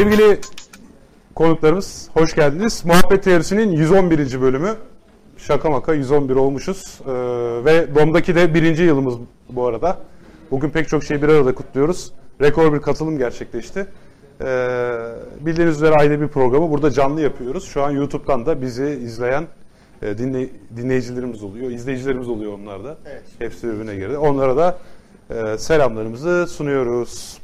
Sevgili konuklarımız hoş geldiniz. Muhabbet Teorisi'nin 111. bölümü. Şaka maka 111 olmuşuz. Ee, ve DOM'daki de birinci yılımız bu arada. Bugün pek çok şeyi bir arada kutluyoruz. Rekor bir katılım gerçekleşti. Ee, bildiğiniz üzere ayda bir programı burada canlı yapıyoruz. Şu an YouTube'dan da bizi izleyen e, dinley dinleyicilerimiz oluyor, izleyicilerimiz oluyor onlar da. Evet. Hepsi birbirine girdi. Onlara da e, selamlarımızı sunuyoruz.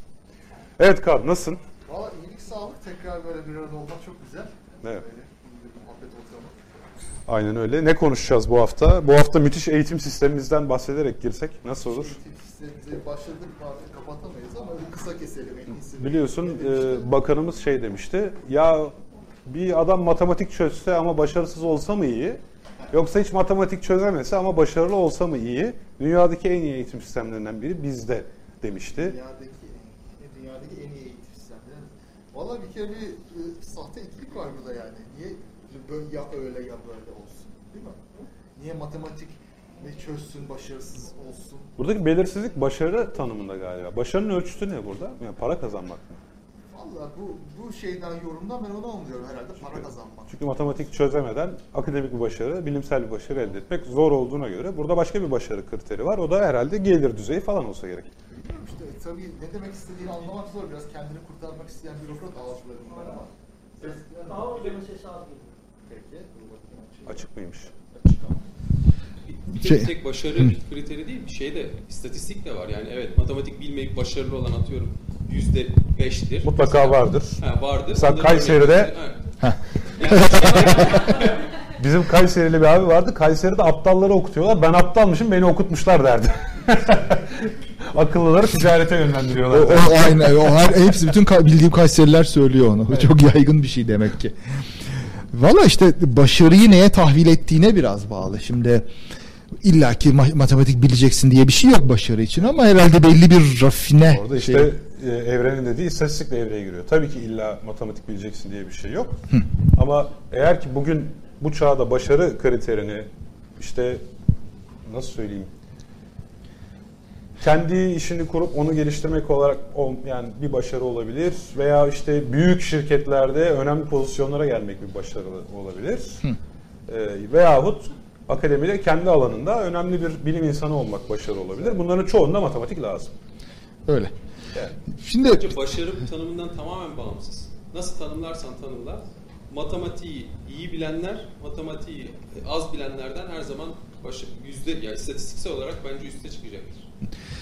Evet Kaan nasılsın? Valla sağlık tekrar böyle bir arada olmak çok güzel. Evet. Böyle bir muhabbet ortamı. Aynen öyle. Ne konuşacağız bu hafta? Bu hafta müthiş eğitim sistemimizden bahsederek girsek nasıl olur? Eğitim sistemimize başladık artık kapatamayız ama bir kısa keselim en iyisi. Biliyorsun e, bakanımız şey demişti. Ya bir adam matematik çözse ama başarısız olsa mı iyi? Yoksa hiç matematik çözemese ama başarılı olsa mı iyi? Dünyadaki en iyi eğitim sistemlerinden biri bizde demişti. Dünyadaki, en- dünyadaki en iyi eğitim sistemleri. Valla bir kere bir e, sahte ikilik var burada yani. Niye böyle ya öyle ya böyle olsun değil mi? Niye matematik ne çözsün başarısız olsun? Buradaki belirsizlik başarı tanımında galiba. Başarının ölçüsü ne burada? Yani para kazanmak mı? Valla bu, bu şeyden yorumdan ben onu anlıyorum herhalde para kazanmak. Çünkü matematik çözemeden akademik bir başarı, bilimsel bir başarı elde etmek zor olduğuna göre burada başka bir başarı kriteri var. O da herhalde gelir düzeyi falan olsa gerek. Tabii ne demek istediğini anlamak zor. Biraz kendini kurtarmak isteyen bürokrat ağızları bunlar ama. Daha az geliyor. Peki. Açık mıymış? Açık ama. Bir tek, Şey- tek başarı kriteri değil, bir şey de istatistik de var. Yani evet matematik bilmeyip başarılı olan atıyorum yüzde beştir. Mutlaka vardır. Ha, vardır. Mesela Bunların Kayseri'de- Bizim Kayserili bir abi vardı. Kayseri'de aptalları okutuyorlar. Ben aptalmışım beni okutmuşlar derdi. Akıllıları ticarete O, yönlendiriyorlar. o aynı. O her hepsi bütün ka- bildiğim Kayseriler söylüyor onu. Bu Çok yaygın bir şey demek ki. Valla işte başarıyı neye tahvil ettiğine biraz bağlı. Şimdi illaki ma- matematik bileceksin diye bir şey yok başarı için ama herhalde belli bir rafine Orada işte şey. e, evrenin dediği istatistik devreye giriyor. Tabii ki illa matematik bileceksin diye bir şey yok. Ama eğer ki bugün bu çağda başarı kriterini işte nasıl söyleyeyim kendi işini kurup onu geliştirmek olarak ol- yani bir başarı olabilir veya işte büyük şirketlerde önemli pozisyonlara gelmek bir başarı olabilir. Ee, veyahut akademide kendi alanında önemli bir bilim insanı olmak başarı olabilir. Bunların çoğunda matematik lazım. Öyle. Yani. Şimdi Bence başarı tanımından tamamen bağımsız. Nasıl tanımlarsan tanımla, matematiği iyi bilenler, matematiği az bilenlerden her zaman başı, yüzde, yani istatistiksel olarak bence üste çıkacaktır.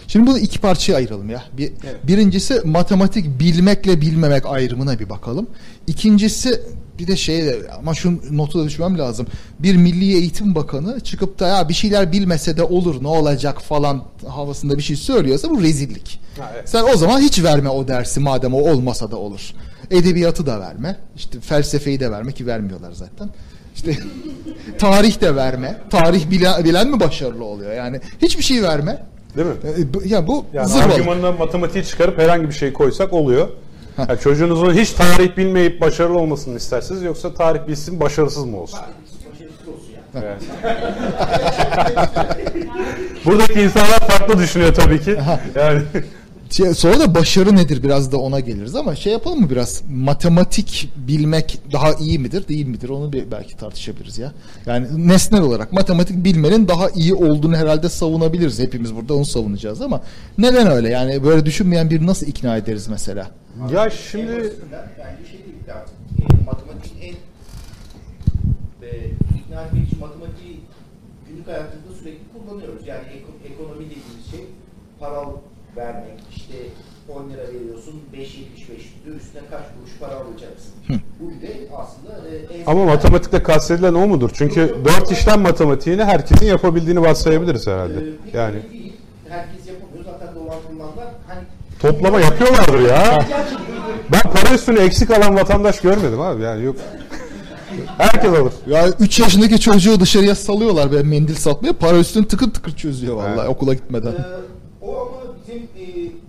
Şimdi bunu iki parçaya ayıralım ya. Bir, Birincisi matematik bilmekle bilmemek ayrımına bir bakalım. İkincisi bir de şey ama şu notu da düşmem lazım. Bir Milli Eğitim Bakanı çıkıp da ya bir şeyler bilmese de olur ne olacak falan havasında bir şey söylüyorsa bu rezillik. Ha, evet. Sen o zaman hiç verme o dersi madem o olmasa da olur. Edebiyatı da verme. işte felsefeyi de verme ki vermiyorlar zaten. İşte tarih de verme. Tarih bilen, bilen mi başarılı oluyor? Yani hiçbir şey verme. Değil mi? E, bu- Ya bu Yani zırvalık. argümanına matematiği çıkarıp herhangi bir şey koysak oluyor. Yani çocuğunuzun hiç tarih bilmeyip başarılı olmasını istersiniz yoksa tarih bilsin başarısız mı olsun? Evet. Buradaki insanlar farklı düşünüyor tabii ki. Yani Şey, sonra da başarı nedir biraz da ona geliriz ama şey yapalım mı biraz matematik bilmek daha iyi midir değil midir onu bir belki tartışabiliriz ya. Yani nesnel olarak matematik bilmenin daha iyi olduğunu herhalde savunabiliriz hepimiz burada onu savunacağız ama neden öyle yani böyle düşünmeyen bir nasıl ikna ederiz mesela? ya En şimdi basitinden bence şey değil e, matematiğin en e, ikna etmek için matematiği günlük hayatımızda sürekli kullanıyoruz. Yani eko- ekonomi dediğimiz şey para vermek, işte 10 lira veriyorsun, 5.75 diyor, üstüne kaç kuruş para alacaksın. Bu bile aslında e, en ama matematikte kastedilen o mudur? Çünkü dört işlem matematiğini herkesin yapabildiğini varsayabiliriz herhalde. e, pek Yani değil. Herkes yapamıyor. Zaten dolandırılanlar hani toplama yapıyorlardır ya. Ben para üstüne eksik alan vatandaş görmedim abi yani yok. Herkes alır. Ya 3 yaşındaki çocuğu dışarıya salıyorlar böyle mendil satmaya para üstünü tıkır tıkır çözüyor vallahi Evet. okula gitmeden. Ee,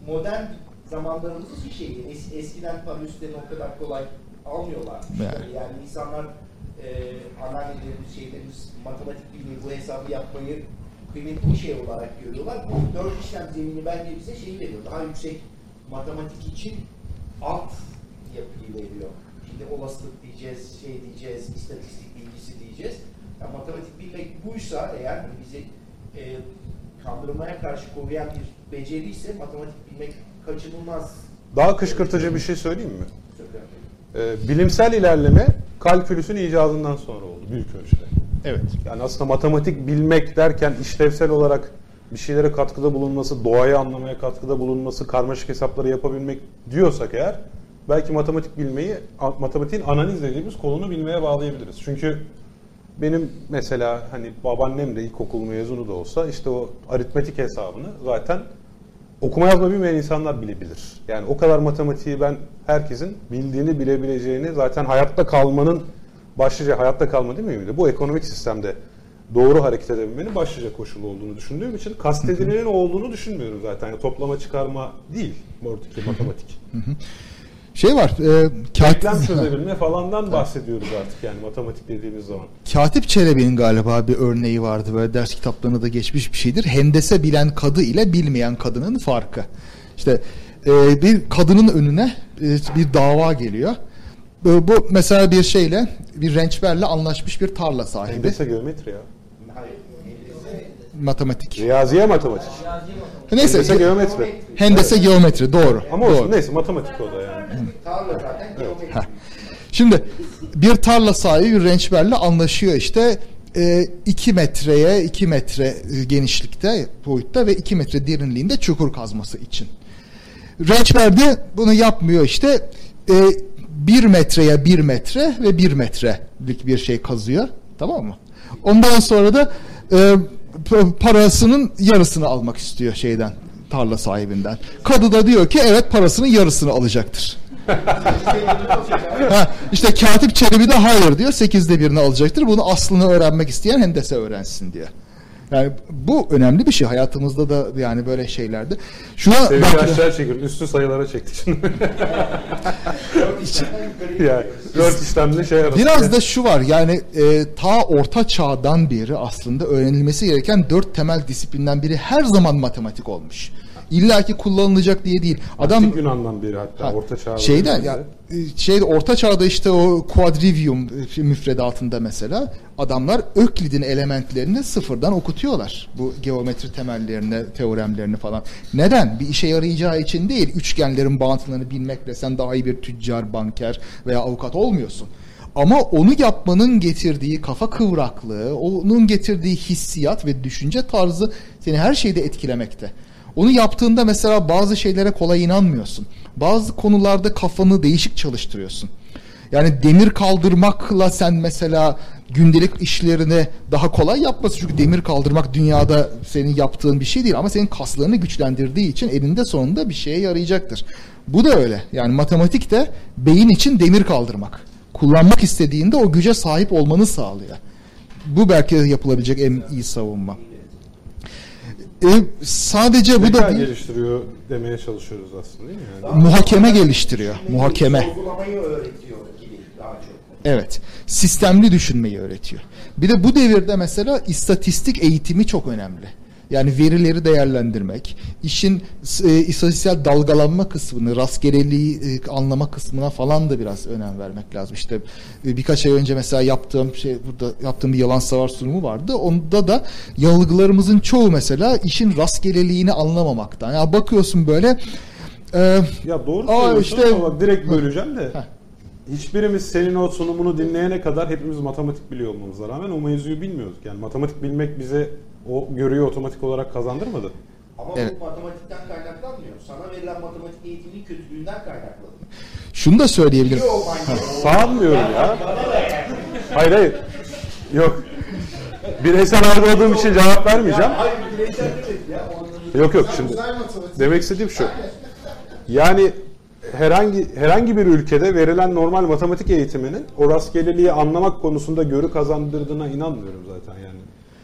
modern zamanlarımızın bir şeyi. Es, eskiden para üstlerini o kadar kolay almıyorlar. Yani. Yani, insanlar e, anneannelerimiz, şeylerimiz matematik bilmeyi, bu hesabı yapmayı kıymetli bir şey olarak görüyorlar. Bu dört işlem zemini bence bize şeyi veriyor. Daha yüksek matematik için alt yapıyı veriyor. Şimdi olasılık diyeceğiz, şey diyeceğiz, istatistik bilgisi diyeceğiz. Ya matematik bilmek buysa eğer hani bizi e, kandırmaya karşı koruyan bir beceriyse matematik bilmek kaçınılmaz. Daha kışkırtıcı bir şey söyleyeyim mi? Ee, bilimsel ilerleme kalkülüsün icadından sonra oldu büyük ölçüde. Evet. Yani aslında matematik bilmek derken işlevsel olarak bir şeylere katkıda bulunması, doğayı anlamaya katkıda bulunması, karmaşık hesapları yapabilmek diyorsak eğer belki matematik bilmeyi, matematiğin analiz dediğimiz kolunu bilmeye bağlayabiliriz. Çünkü benim mesela hani babaannem de ilkokul mezunu da olsa işte o aritmetik hesabını zaten okuma yazma bilmeyen insanlar bile bilir. Yani o kadar matematiği ben herkesin bildiğini bilebileceğini zaten hayatta kalmanın başlıca hayatta kalma değil mi? Bu ekonomik sistemde doğru hareket edebilmenin başlıca koşulu olduğunu düşündüğüm için kastedilenin olduğunu düşünmüyorum zaten. Yani toplama çıkarma değil oradaki matematik. Şey var. E, katip, Denklem çözebilme falandan bahsediyoruz artık yani matematik dediğimiz zaman. Katip Çelebi'nin galiba bir örneği vardı. Böyle ders kitaplarında da geçmiş bir şeydir. Hendese bilen kadı ile bilmeyen kadının farkı. İşte e, bir kadının önüne e, bir dava geliyor. E, bu mesela bir şeyle bir rençberle anlaşmış bir tarla sahibi. Hendese geometri ya. Hayır. Hendese Matematik. Riyaziye matematik. Neyse. Hendese geometri. Hendese geometri doğru. Ama doğru. olsun neyse matematik o da yani. tarla zaten geometri. Şimdi bir tarla sahibi bir rençberle anlaşıyor işte 2 metreye 2 metre e, genişlikte boyutta ve 2 metre derinliğinde çukur kazması için. Rençber de bunu yapmıyor işte 1 metreye 1 metre ve 1 metrelik bir şey kazıyor tamam mı? Ondan sonra da e, parasının yarısını almak istiyor şeyden tarla sahibinden. Kadı da diyor ki evet parasının yarısını alacaktır. Ha, işte Katip Çelebi de hayır diyor. Sekizde birini alacaktır. Bunu aslını öğrenmek isteyen hendese öğrensin diyor. Yani bu önemli bir şey hayatımızda da yani böyle şeylerde. Şuna de- aşağı çekildi. Üstü sayılara çektik şimdi. yani dört işlemli şey arasında. Biraz da şu var yani e, ta orta çağdan beri aslında öğrenilmesi gereken dört temel disiplinden biri her zaman matematik olmuş. İlla ki kullanılacak diye değil. Adam Antik Yunan'dan beri hatta Ha, orta çağ. şeyden ya şeyde orta çağda işte o quadrivium e, müfredatında mesela adamlar Öklid'in elementlerini sıfırdan okutuyorlar. Bu geometri temellerini, teoremlerini falan. Neden? Bir işe yarayacağı için değil. Üçgenlerin bağıntılarını bilmekle sen daha iyi bir tüccar, banker veya avukat olmuyorsun. Ama onu yapmanın getirdiği kafa kıvraklığı, onun getirdiği hissiyat ve düşünce tarzı seni her şeyde etkilemekte. Onu yaptığında mesela bazı şeylere kolay inanmıyorsun. Bazı konularda kafanı değişik çalıştırıyorsun. Yani demir kaldırmakla sen mesela gündelik işlerini daha kolay yapmasın. Çünkü demir kaldırmak dünyada senin yaptığın bir şey değil ama senin kaslarını güçlendirdiği için elinde sonunda bir şeye yarayacaktır. Bu da öyle. Yani matematik de beyin için demir kaldırmak. Kullanmak istediğinde o güce sahip olmanı sağlıyor. Bu belki yapılabilecek en iyi savunma. E, sadece bu da Zeka değil, geliştiriyor demeye çalışıyoruz aslında değil mi? Yani? muhakeme geliştiriyor. Muhakeme. Sorgulamayı öğretiyor gibi daha çok. Evet. Sistemli düşünmeyi öğretiyor. Bir de bu devirde mesela istatistik eğitimi çok önemli. Yani verileri değerlendirmek, işin e, istatistiksel dalgalanma kısmını, rastgeleliği e, anlama kısmına falan da biraz önem vermek lazım. İşte e, birkaç ay önce mesela yaptığım şey burada yaptığım bir yalan savar sunumu vardı. Onda da yanılgılarımızın çoğu mesela işin rastgeleliğini anlamamaktan. Ya bakıyorsun böyle e, Ya doğru söylüyorsun işte- ama bak direkt böleceğim de. Heh. Hiçbirimiz senin o sunumunu dinleyene kadar hepimiz matematik biliyor olmamıza rağmen o mevzuyu bilmiyorduk. Yani matematik bilmek bize o görüyü otomatik olarak kazandırmadı. Ama Evet. bu matematikten kaynaklanmıyor. Sana verilen matematik eğitiminin kötülüğünden kaynaklanıyor. şunu da söyleyebilirim. Sanmıyorum ya. Hayır hayır. Yok. Bireysel algıladığım için cevap vermeyeceğim. Hayır bireysel değil ya. Yok yok şimdi. Demek istediğim şu. Yani herhangi herhangi bir ülkede verilen normal matematik eğitiminin o rastgeleliği anlamak konusunda görü kazandırdığına inanmıyorum zaten yani.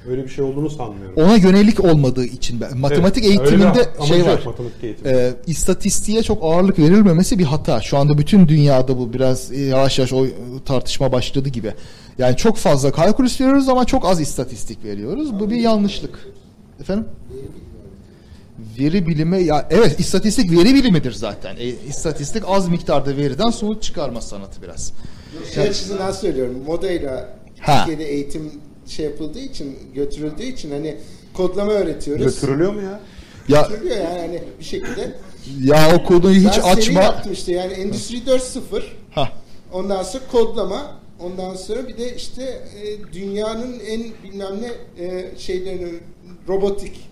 Öyle bir şey olduğunu sanmıyorum. Ona yönelik olmadığı için ben- matematik Evet, eğitiminde şey var. matematik eğitimi. E, istatistiğe çok ağırlık verilmemesi bir hata. Şu anda bütün dünyada bu biraz e, yavaş yavaş o tartışma başladı gibi. Yani çok fazla kalkülüs veriyoruz ama çok az istatistik veriyoruz. Bu bir yanlışlık. Efendim? Veri bilimi ya evet istatistik veri bilimidir zaten. E, istatistik az miktarda veriden sonuç çıkarma sanatı biraz. Şey açısından söylüyorum. Modayla Ha. Türkiye'de eğitim şey yapıldığı için, götürüldüğü için hani kodlama öğretiyoruz. Götürülüyor mu ya? Ya Götürülüyor yani hani bir şekilde. ya o konuyu hiç ben açma. yaptım işte yani Endüstri 4.0. Ha. Ondan sonra kodlama. Ondan sonra bir de işte e, dünyanın en bilmem ne e, şeylerini robotik.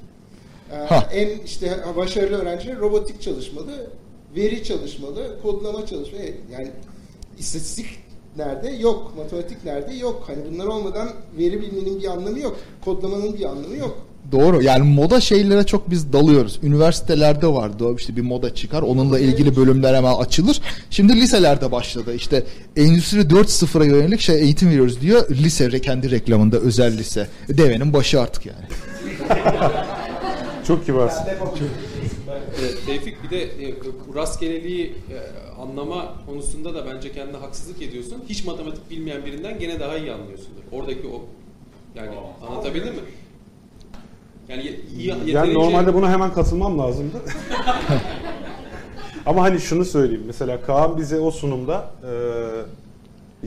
E, Ha. en işte başarılı öğrenciler robotik çalışmalı, veri çalışmalı, kodlama çalışmalı. Evet, Yani istatistik nerede? Yok. Matematik nerede? Yok. Hani bunlar olmadan veri bilmenin bir anlamı yok. Kodlamanın bir anlamı yok. Doğru. Yani moda şeylere çok biz dalıyoruz. Üniversitelerde vardı işte bir moda çıkar. Onunla ilgili bölümler hemen açılır. Şimdi liselerde başladı. İşte Endüstri 4.0'a yönelik şey eğitim veriyoruz diyor. Lise kendi reklamında özel lise. Devenin başı artık yani. Çok kibarsın. Evet, Tevfik bir de e, rastgeleliği e, anlama konusunda da bence kendine haksızlık ediyorsun. Hiç matematik bilmeyen birinden gene daha iyi anlıyorsundur. Oradaki o yani anlatabildim mi? Yani ye- yeterince Yani normalde buna hemen katılmam lazımdı. Ama hani şunu söyleyeyim. Mesela Kaan bize o sunumda e,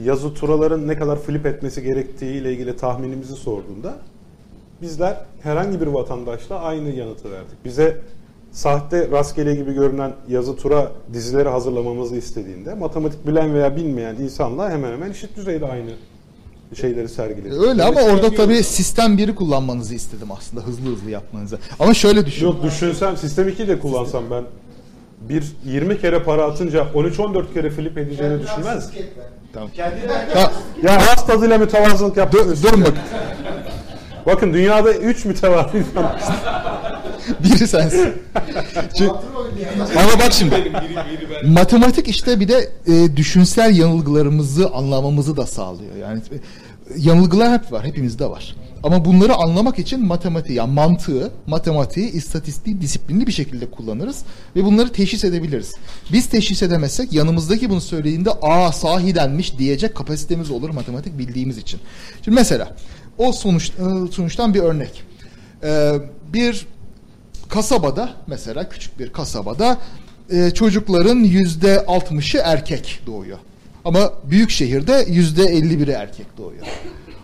yazı turaların ne kadar flip etmesi gerektiği ile ilgili tahminimizi sorduğunda bizler herhangi bir vatandaşla aynı yanıtı verdik. Bize sahte rastgele gibi görünen yazı tura dizileri hazırlamamızı istediğinde matematik bilen veya bilmeyen insanla hemen hemen eşit düzeyde aynı şeyleri sergiledi. Öyle ama Dolayısıyla orada tabii sistem 1'i kullanmanızı istedim aslında. Hızlı hızlı yapmanızı. Ama şöyle düşün. Yok düşünsem sistem 2 de kullansam ben bir 20 kere para atınca 13-14 kere flip edeceğini düşünmez. Tamam. Kendinden Ha, Ya has tadıyla mütevazılık yaptım. dur, durun bak. Bakın dünyada 3 mütevazı insan. Biri sensin. Çünkü- ama bak şimdi. Matematik işte bir de e, düşünsel yanılgılarımızı anlamamızı da sağlıyor. Yani e, yanılgılar hep var, hepimizde var. Ama bunları anlamak için matematiği, yani mantığı, matematiği, istatistiği disiplinli bir şekilde kullanırız ve bunları teşhis edebiliriz. Biz teşhis edemezsek yanımızdaki bunu söylediğinde aa sahidenmiş diyecek kapasitemiz olur matematik bildiğimiz için. Şimdi mesela o sonuç e, sonuçtan bir örnek. E, bir kasabada mesela küçük bir kasabada e, çocukların yüzde altmışı erkek doğuyor. Ama büyük şehirde yüzde elli biri erkek doğuyor.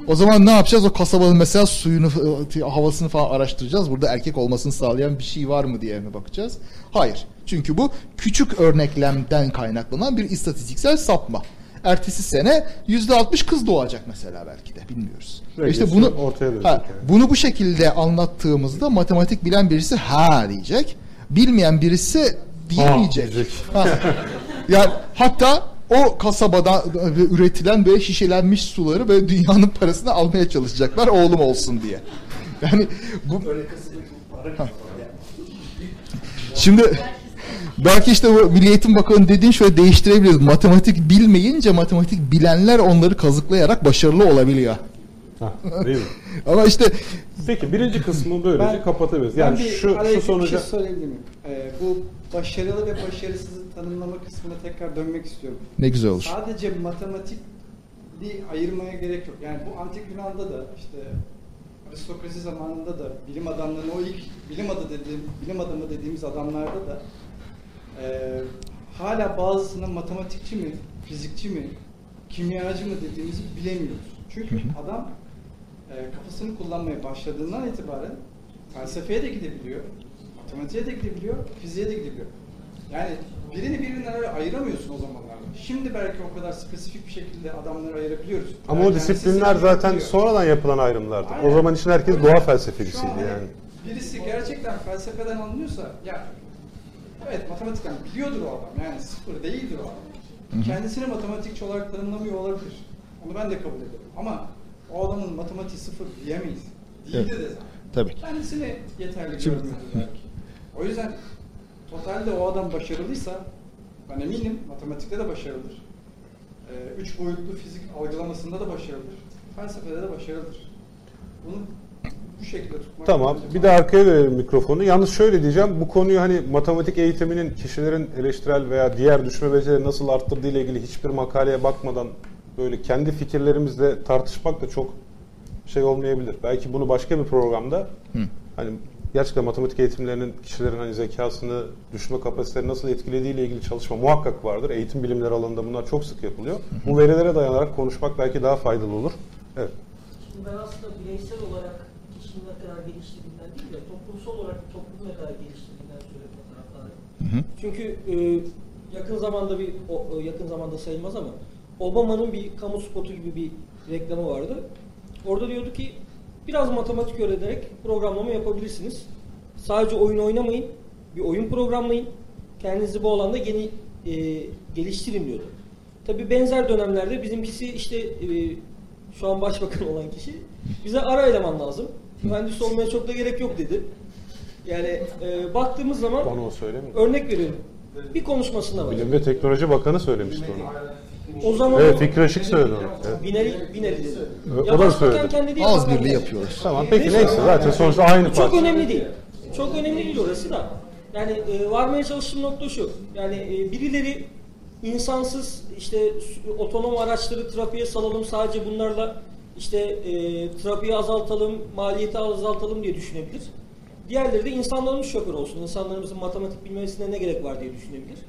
O zaman ne yapacağız? O kasabanın mesela suyunu, e, havasını falan araştıracağız. Burada erkek olmasını sağlayan bir şey var mı diye mi bakacağız? Hayır. Çünkü bu küçük örneklemden kaynaklanan bir istatistiksel sapma. Ertesi sene yüzde altmış kız doğacak mesela belki de bilmiyoruz. İşte bunu ortaya ha, yani. bunu bu şekilde anlattığımızda matematik bilen birisi ha diyecek. Bilmeyen birisi diyemeyecek. Ha diyecek. Ha. Yani hatta o kasabada üretilen böyle şişelenmiş suları böyle dünyanın parasını almaya çalışacaklar oğlum olsun diye. Yani bu Şimdi belki işte bu Milli Eğitim Bakanı dediğin şöyle değiştirebiliriz. Matematik bilmeyince matematik bilenler onları kazıklayarak başarılı olabiliyor. Ha, değil mi? Ama işte Peki birinci kısmı böylece Ben- kapatabiliriz. Ben Yani bir şu, şu bir sonuca... şey söyleyebilir miyim? Ee, bu başarılı ve başarısızı tanımlama kısmına tekrar dönmek istiyorum. ne güzel olur. Sadece matematik ayırmaya gerek yok. Yani bu antik Yunan'da da işte aristokrasi zamanında da bilim adamlarının o ilk bilim adı dediğim bilim adamı dediğimiz adamlarda da e, hala bazısının matematikçi mi, fizikçi mi, kimyacı mı dediğimizi bilemiyoruz. Çünkü adam e, kafasını kullanmaya başladığından itibaren felsefeye de gidebiliyor, matematiğe de gidebiliyor, fiziğe de gidebiliyor. Yani birini birbirinden öyle ayıramıyorsun o zamanlarda. Şimdi belki o kadar spesifik bir şekilde adamları ayırabiliyoruz. Ama o Belki disiplinler zaten yapıyor. sonradan yapılan ayrımlardı. O Aynen. zaman için herkes doğa felsefecisiydi yani. Birisi gerçekten felsefeden anlıyorsa ya evet matematikten biliyordur o adam yani sıfır değildir o adam. Kendisini matematikçi olarak tanımlamıyor olabilir. Onu ben de kabul ederim. Ama o adamın matematiği sıfır diyemeyiz. Değildir de zaten. Tabii. Kendisini yeterli Şimdi- belki. O yüzden totalde o adam başarılıysa ben eminim matematikte de başarılıdır. Ee, üç boyutlu fizik algılamasında da başarılıdır. Felsefede de başarılıdır. Bunu bu şekilde tutmak Tamam. Bir de arkaya verelim mikrofonu. Yalnız şöyle diyeceğim. Bu konuyu hani matematik eğitiminin kişilerin eleştirel veya diğer düşme becerileri nasıl arttırdığı ile ilgili hiçbir makaleye bakmadan böyle kendi fikirlerimizle tartışmak da çok şey olmayabilir. Belki bunu başka bir programda hani gerçekten matematik eğitimlerinin kişilerin hani zekasını, düşünme kapasitelerini nasıl etkilediğiyle ilgili çalışma muhakkak vardır. Eğitim bilimleri alanında bunlar çok sık yapılıyor. Bu verilere dayanarak konuşmak belki daha faydalı olur. Evet. Şimdi ben aslında bireysel olarak kişinin ne kadar geliştirdiğinden değil de toplumsal olarak toplumun ne kadar geliştirdiğinden söyleme taraftarıyım. Çünkü e, yakın zamanda bir o, o yakın zamanda sayılmaz ama Obama'nın bir kamu spotu gibi bir reklamı vardı. Orada diyordu ki biraz matematik öğrenerek programlama yapabilirsiniz. Sadece oyun oynamayın, bir oyun programlayın. Kendinizi bu alanda yeni e, geliştirin diyordu. Tabii benzer dönemlerde bizimkisi işte e, şu an başbakan olan kişi bize ara eleman lazım. Mühendis olmaya çok da gerek yok dedi. Yani e, baktığımız zaman Bana o söylemiyor. örnek veriyorum. Bir konuşmasında var. Bilim ve Teknoloji Bakanı söylemişti onu. O zaman Evet Fikri Işık söyledi onu. Evet. Binali, Binali dedi. O da başbakan söyledi. kendi değil, Ağız bakan birliği kendi. yapıyoruz. Tamam peki neyse zaten sonuçta aynı Çok parça. önemli değil. Çok önemli değil orası da. Yani e, varmaya çalıştığım nokta şu. Yani e, birileri insansız işte s- otonom araçları trafiğe salalım sadece bunlarla işte e, trafiği azaltalım, maliyeti azaltalım diye düşünebilir. Diğerleri de insanlarımız şoför olsun. İnsanlarımızın matematik bilmesine ne gerek var diye düşünebilir.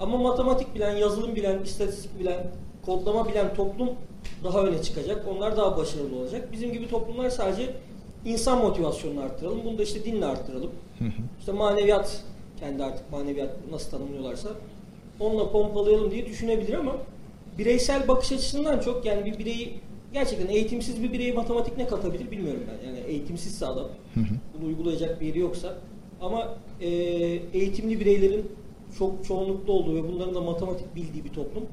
Ama matematik bilen, yazılım bilen, istatistik bilen, kodlama bilen toplum daha öne çıkacak. Onlar daha başarılı olacak. Bizim gibi toplumlar sadece insan motivasyonunu arttıralım. Bunu da işte dinle arttıralım. İşte maneviyat, kendi artık maneviyat nasıl tanımlıyorlarsa onunla pompalayalım diye düşünebilir ama bireysel bakış açısından çok yani bir bireyi gerçekten eğitimsiz bir bireye matematik ne katabilir bilmiyorum ben. Yani eğitimsizse adam bunu uygulayacak bir yeri yoksa ama e, eğitimli bireylerin çok çoğunlukta olduğu ve bunların da matematik bildiği bir toplum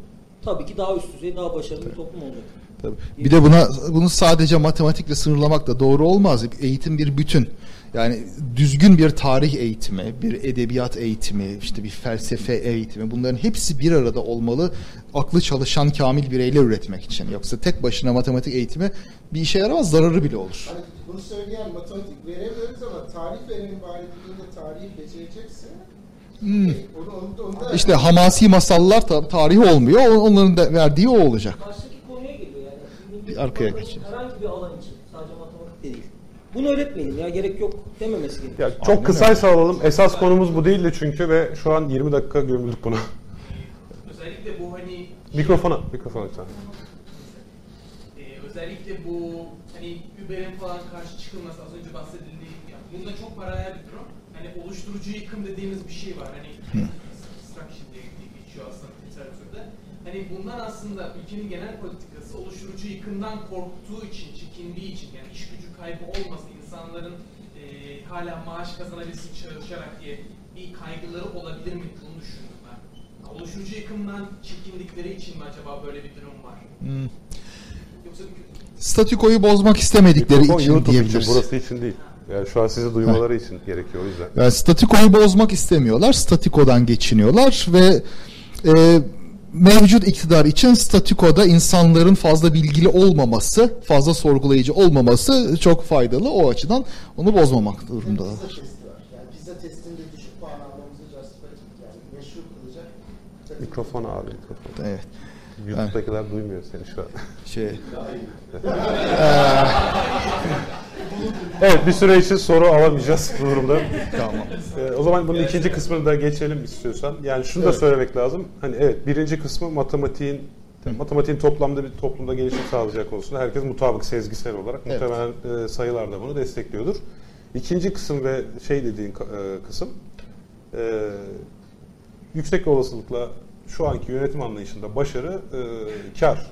tabii ki daha üst düzey, daha başarılı bir toplum olacak. Tabii. Bir de buna bunu sadece matematikle sınırlamak da doğru olmaz. Eğitim bir bütün. Yani düzgün bir tarih eğitimi, bir edebiyat eğitimi, işte bir felsefe eğitimi bunların hepsi bir arada olmalı. Aklı çalışan kamil bireyler üretmek için. Yoksa tek başına matematik eğitimi bir işe yaramaz, zararı bile olur. Hani bunu söyleyen matematik veremiyoruz ama tarih verenin bari tarihi becerecekse Hmm. onu, onu, onu da İşte hamasi masallar ta- tarihi olmuyor. On- Onların da verdiği o olacak. Baştaki konuya geliyor yani. Bir arkaya geçelim. Herhangi bir alan için, sadece matematik de değil. Bunu öğretmeyelim ya, gerek yok dememesi gerekiyor. Ya çok kısaysa alalım. Esas konumuz bu değildi çünkü ve şu an 20 dakika gömüldük buna. Özellikle bu hani Mikrofona, mikrofona lütfen. e, özellikle bu hani Uber'in falan karşı çıkılması az önce bahsedildiği ya bunda çok paralel bir durum. Hani oluşturucu yıkım dediğimiz bir şey var. Hani destruction diye geçiyor aslında literatürde. Hani bunlar aslında ülkenin genel politikası oluşturucu yıkımdan korktuğu için, çekindiği için yani iş gücü kaybı olmasın, insanların e, hala maaş kazanabilsin çalışarak diye bir kaygıları olabilir mi? Bunu düşündüm ben. Oluşturucu yıkımdan çekindikleri için mi acaba böyle bir durum var? Hmm. Yoksa Statükoyu bozmak istemedikleri Mikrofon için YouTube için, diyebiliriz. burası için değil. Yani şu an sizi duymaları için gerekiyor o yüzden. Yani statikoyu bozmak istemiyorlar. Statikodan geçiniyorlar ve e, mevcut iktidar için statikoda insanların fazla bilgili olmaması, fazla sorgulayıcı olmaması çok faydalı. O açıdan onu bozmamak durumundalar. pizza testi var. Yani pizza testinde düşük puan almamızı justify yani meşhur kılacak. Mikrofon abi mikrofon. Evet. YouTube'dakiler duymuyor seni şu an. Şey, Evet bir süre için soru alamayacağız bu durumda. tamam. Ee, o zaman bunun ikinci kısmını da geçelim istiyorsan. Yani şunu da Evet. söylemek lazım. Hani evet birinci kısmı matematiğin matematiğin toplamda bir toplumda gelişim sağlayacak konusunda herkes mutabık sezgisel olarak Evet. muhtemelen e, sayılar da bunu destekliyordur. İkinci kısım ve şey dediğin e, kısım e, yüksek olasılıkla şu anki yönetim anlayışında başarı e, kar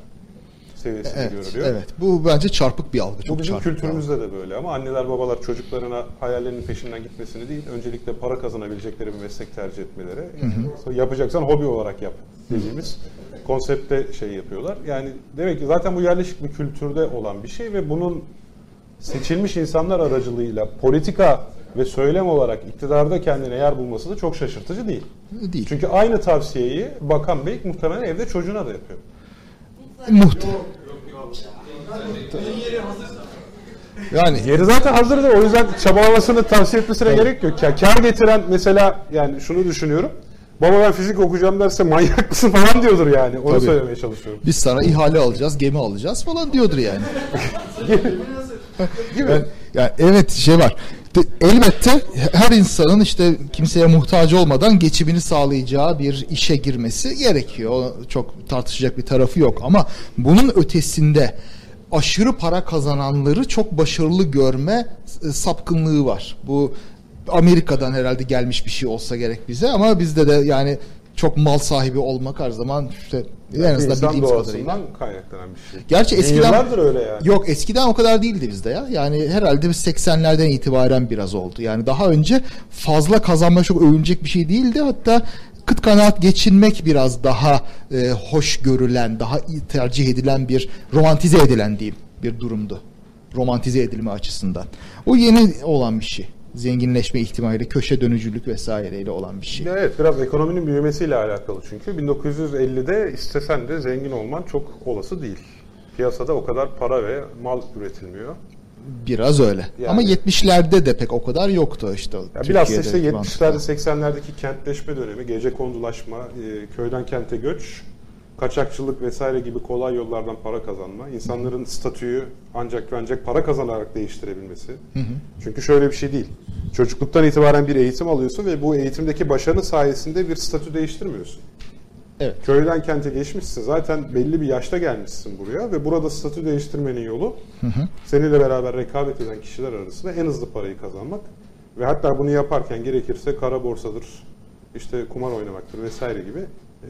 seviyesinde Evet, görülüyor. evet. Bu bence çarpık bir algı. Bu Çok bizim bir algı. kültürümüzde de böyle ama anneler babalar çocuklarına hayallerinin peşinden gitmesini değil, öncelikle para kazanabilecekleri bir meslek tercih etmeleri. Sonra Yapacaksan hobi olarak yap dediğimiz konsepte şey yapıyorlar. Yani demek ki zaten bu yerleşik bir kültürde olan bir şey ve bunun seçilmiş insanlar aracılığıyla politika ve söylem olarak iktidarda kendine yer bulması da çok şaşırtıcı değil. Değil. Çünkü aynı tavsiyeyi Bakan Bey muhtemelen evde çocuğuna da yapıyor. Muhte. Yani Yeri zaten hazırdı. O yüzden çabalamasını tavsiye etmesine gerek yok. Ya, kar getiren mesela yani şunu düşünüyorum. Baba ben fizik okuyacağım derse manyak mısın falan diyordur yani. Onu Tabii. söylemeye çalışıyorum. biz sana ihale alacağız, gemi alacağız falan diyordur yani. Gibi. Yani, yani evet şey var. Elbette her insanın işte kimseye muhtaç olmadan geçimini sağlayacağı bir işe girmesi gerekiyor. Çok tartışacak bir tarafı yok ama bunun ötesinde aşırı para kazananları çok başarılı görme e, sapkınlığı var. Bu Amerika'dan herhalde gelmiş bir şey olsa gerek bize ama bizde de yani çok mal sahibi olmak her zaman işte en azından bildiğimiz kadarıyla. kaynaklanan bir şey. Gerçi eskiden Yıllardır öyle yani. Yok eskiden o kadar değildi bizde ya. Yani herhalde biz 80'lerden itibaren biraz oldu. Yani daha önce fazla kazanma çok övünecek bir şey değildi. Hatta kıt kanaat geçinmek biraz daha e, hoş görülen, daha tercih edilen bir romantize edilen diyeyim bir durumdu. Romantize edilme açısından. O yeni olan bir şey. Zenginleşme ihtimali, köşe dönücülük vesaireyle olan bir şey. Evet biraz ekonominin büyümesiyle alakalı çünkü 1950'de istesen de zengin olman çok olası değil. Piyasada o kadar para ve mal üretilmiyor. Biraz öyle. Yani- Ama 70'lerde de pek o kadar yoktu işte. Ya biraz işte şu an. 70'lerde 80'lerdeki kentleşme dönemi, gece kondulaşma, e, köyden kente göç, kaçakçılık vesaire gibi kolay yollardan para kazanma, insanların statüyü ancak ve ancak para kazanarak değiştirebilmesi. Çünkü şöyle bir şey değil. Çocukluktan itibaren bir eğitim alıyorsun ve bu eğitimdeki başarı sayesinde bir statü değiştirmiyorsun. Evet. Köyden kente geçmişsin. Zaten belli bir yaşta gelmişsin buraya ve burada statü değiştirmenin yolu seninle beraber rekabet eden kişiler arasında en hızlı parayı kazanmak ve hatta bunu yaparken gerekirse kara borsadır, işte kumar oynamaktır vesaire gibi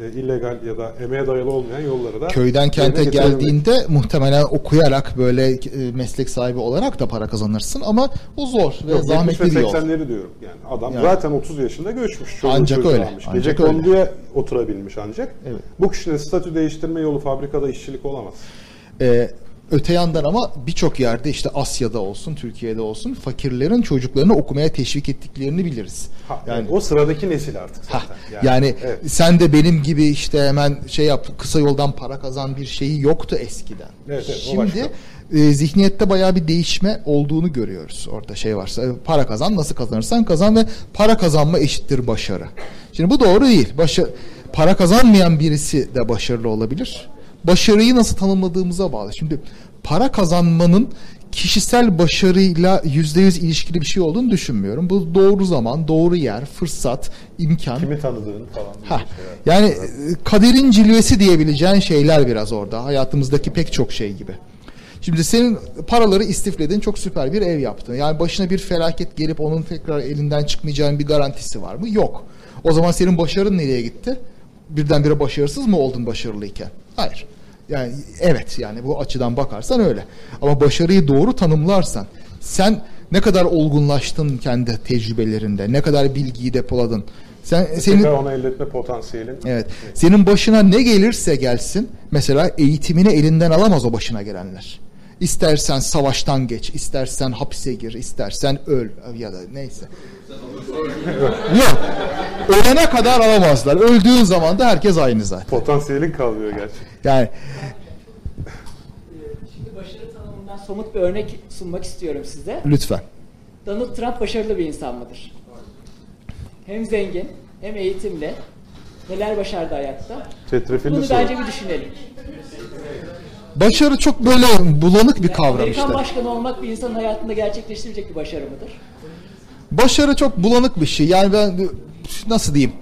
e, illegal ya da emeğe dayalı olmayan yolları da Köyden kente geldiğinde muhtemelen okuyarak böyle e, meslek sahibi olarak da para kazanırsın ama o zor ve Yok, 70 ve zahmetli bir yol. 80'leri diyorum. Yani adam Yani. zaten 30 yaşında göçmüş. Ancak öyle, almış. ancak Gece konduya oturabilmiş ancak. Evet. Bu kişinin statü değiştirme yolu fabrikada işçilik olamaz. Ee, öte yandan ama birçok yerde işte Asya'da olsun, Türkiye'de olsun fakirlerin çocuklarını okumaya teşvik ettiklerini biliriz. Ha, Yani o sıradaki nesil artık Ha, zaten. yani, evet. sen de benim gibi işte hemen şey yap kısa yoldan para kazan bir şeyi yoktu eskiden. Evet, evet. Şimdi e, zihniyette bayağı bir değişme olduğunu görüyoruz. Orada şey varsa e, para kazan nasıl kazanırsan kazan ve para kazanma eşittir başarı. Şimdi bu doğru değil. Başa, para kazanmayan birisi de başarılı olabilir. Başarıyı nasıl tanımladığımıza bağlı. Şimdi para kazanmanın kişisel başarıyla yüzde yüz ilişkili bir şey olduğunu düşünmüyorum. Bu doğru zaman, doğru yer, fırsat, imkan. Kimi tanıdığın falan. Ha, şeyler. yani e, kaderin cilvesi diyebileceğin şeyler biraz orada. Hayatımızdaki pek çok şey gibi. Şimdi senin paraları istifledin, çok süper bir ev yaptın. Yani başına bir felaket gelip onun tekrar elinden çıkmayacağının bir garantisi var mı? Yok. O zaman senin başarın nereye gitti? Birdenbire başarısız mı oldun başarılıyken? Hayır. Yani evet yani bu açıdan bakarsan öyle. Ama başarıyı doğru tanımlarsan sen ne kadar olgunlaştın kendi tecrübelerinde, ne kadar bilgiyi depoladın. Sen senin Tekrar onu elde etme potansiyelin. Evet. Senin başına ne gelirse gelsin, mesela eğitimini elinden alamaz o başına gelenler. İstersen savaştan geç, istersen hapse gir, istersen öl ya da neyse. Yok. Ölene kadar alamazlar. Öldüğün zaman da herkes aynı zaten. Potansiyelin kalmıyor gerçi. Yani Şimdi başarı tanımından somut bir örnek sunmak istiyorum size. lütfen. Donald Trump başarılı bir insan mıdır? Hem zengin hem eğitimli. Neler başardı hayatta? Çetrefilli Bunu soru. bence bir düşünelim. Başarı çok böyle bulanık bir kavram Amerikan işte. başkanı olmak bir insanın hayatında gerçekleştirecek bir başarı mıdır? Başarı çok bulanık bir şey. Yani ben nasıl diyeyim?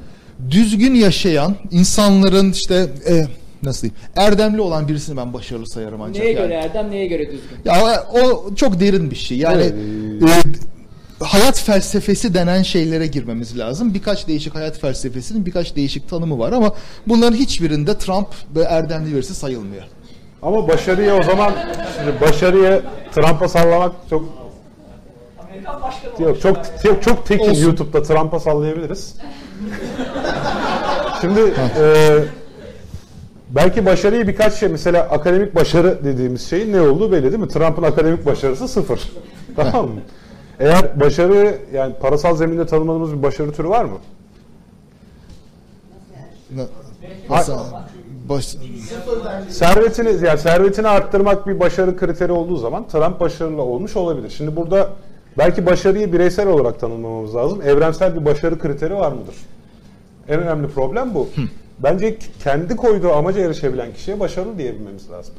Düzgün yaşayan insanların işte e, nasıl diyeyim? Erdemli olan birisini ben başarılı sayarım ancak. Neye yani. göre erdem, neye göre düzgün? Ya o çok derin bir şey. Yani e, hayat felsefesi denen şeylere girmemiz lazım. Birkaç değişik hayat felsefesinin birkaç değişik tanımı var ama bunların hiçbirinde Trump ve erdemli birisi sayılmıyor. Ama başarıya o zaman şimdi başarıya Trump'a sallamak çok yok çok çok, çok tekin Olsun. YouTube'da Trump'a sallayabiliriz. Şimdi e, belki başarıyı birkaç şey mesela akademik başarı dediğimiz şeyin ne olduğu belli değil mi? Trump'ın akademik başarısı sıfır. tamam mı? Eğer başarı yani parasal zeminde tanımladığımız bir başarı türü var mı? Mesela baş- Servetini yani servetini arttırmak bir başarı kriteri olduğu zaman Trump başarılı olmuş olabilir. Şimdi burada belki başarıyı bireysel olarak tanımlamamız lazım. Evrensel bir başarı kriteri var mıdır? En önemli problem bu. Bence kendi koyduğu amaca erişebilen kişiye başarılı diyebilmemiz lazım.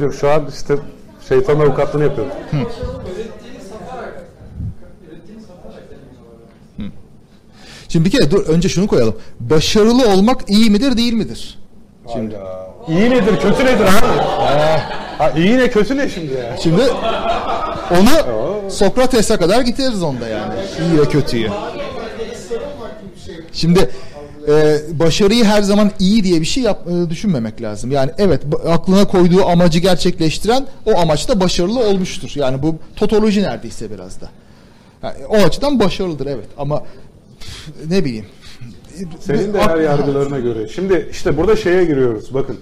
Yok şu an işte Şeytanın avukatlığını olabilir. Şimdi bir kere dur önce şunu koyalım. Başarılı olmak iyi midir değil midir? Şimdi. İyi nedir, kötü nedir abi? Ha, iyi ne, kötü ne şimdi ya? Şimdi onu Sokrates'e kadar getiririz onda yani. İyi ve kötüyü. Şimdi e, başarıyı her zaman iyi diye bir şey yap, e, düşünmemek lazım. Yani evet aklına koyduğu amacı gerçekleştiren o amaçta başarılı olmuştur. Yani bu totoloji neredeyse biraz da. Yani o açıdan başarılıdır evet ama ne bileyim. Senin değer yargılarına göre. Şimdi işte burada şeye giriyoruz. Bakın.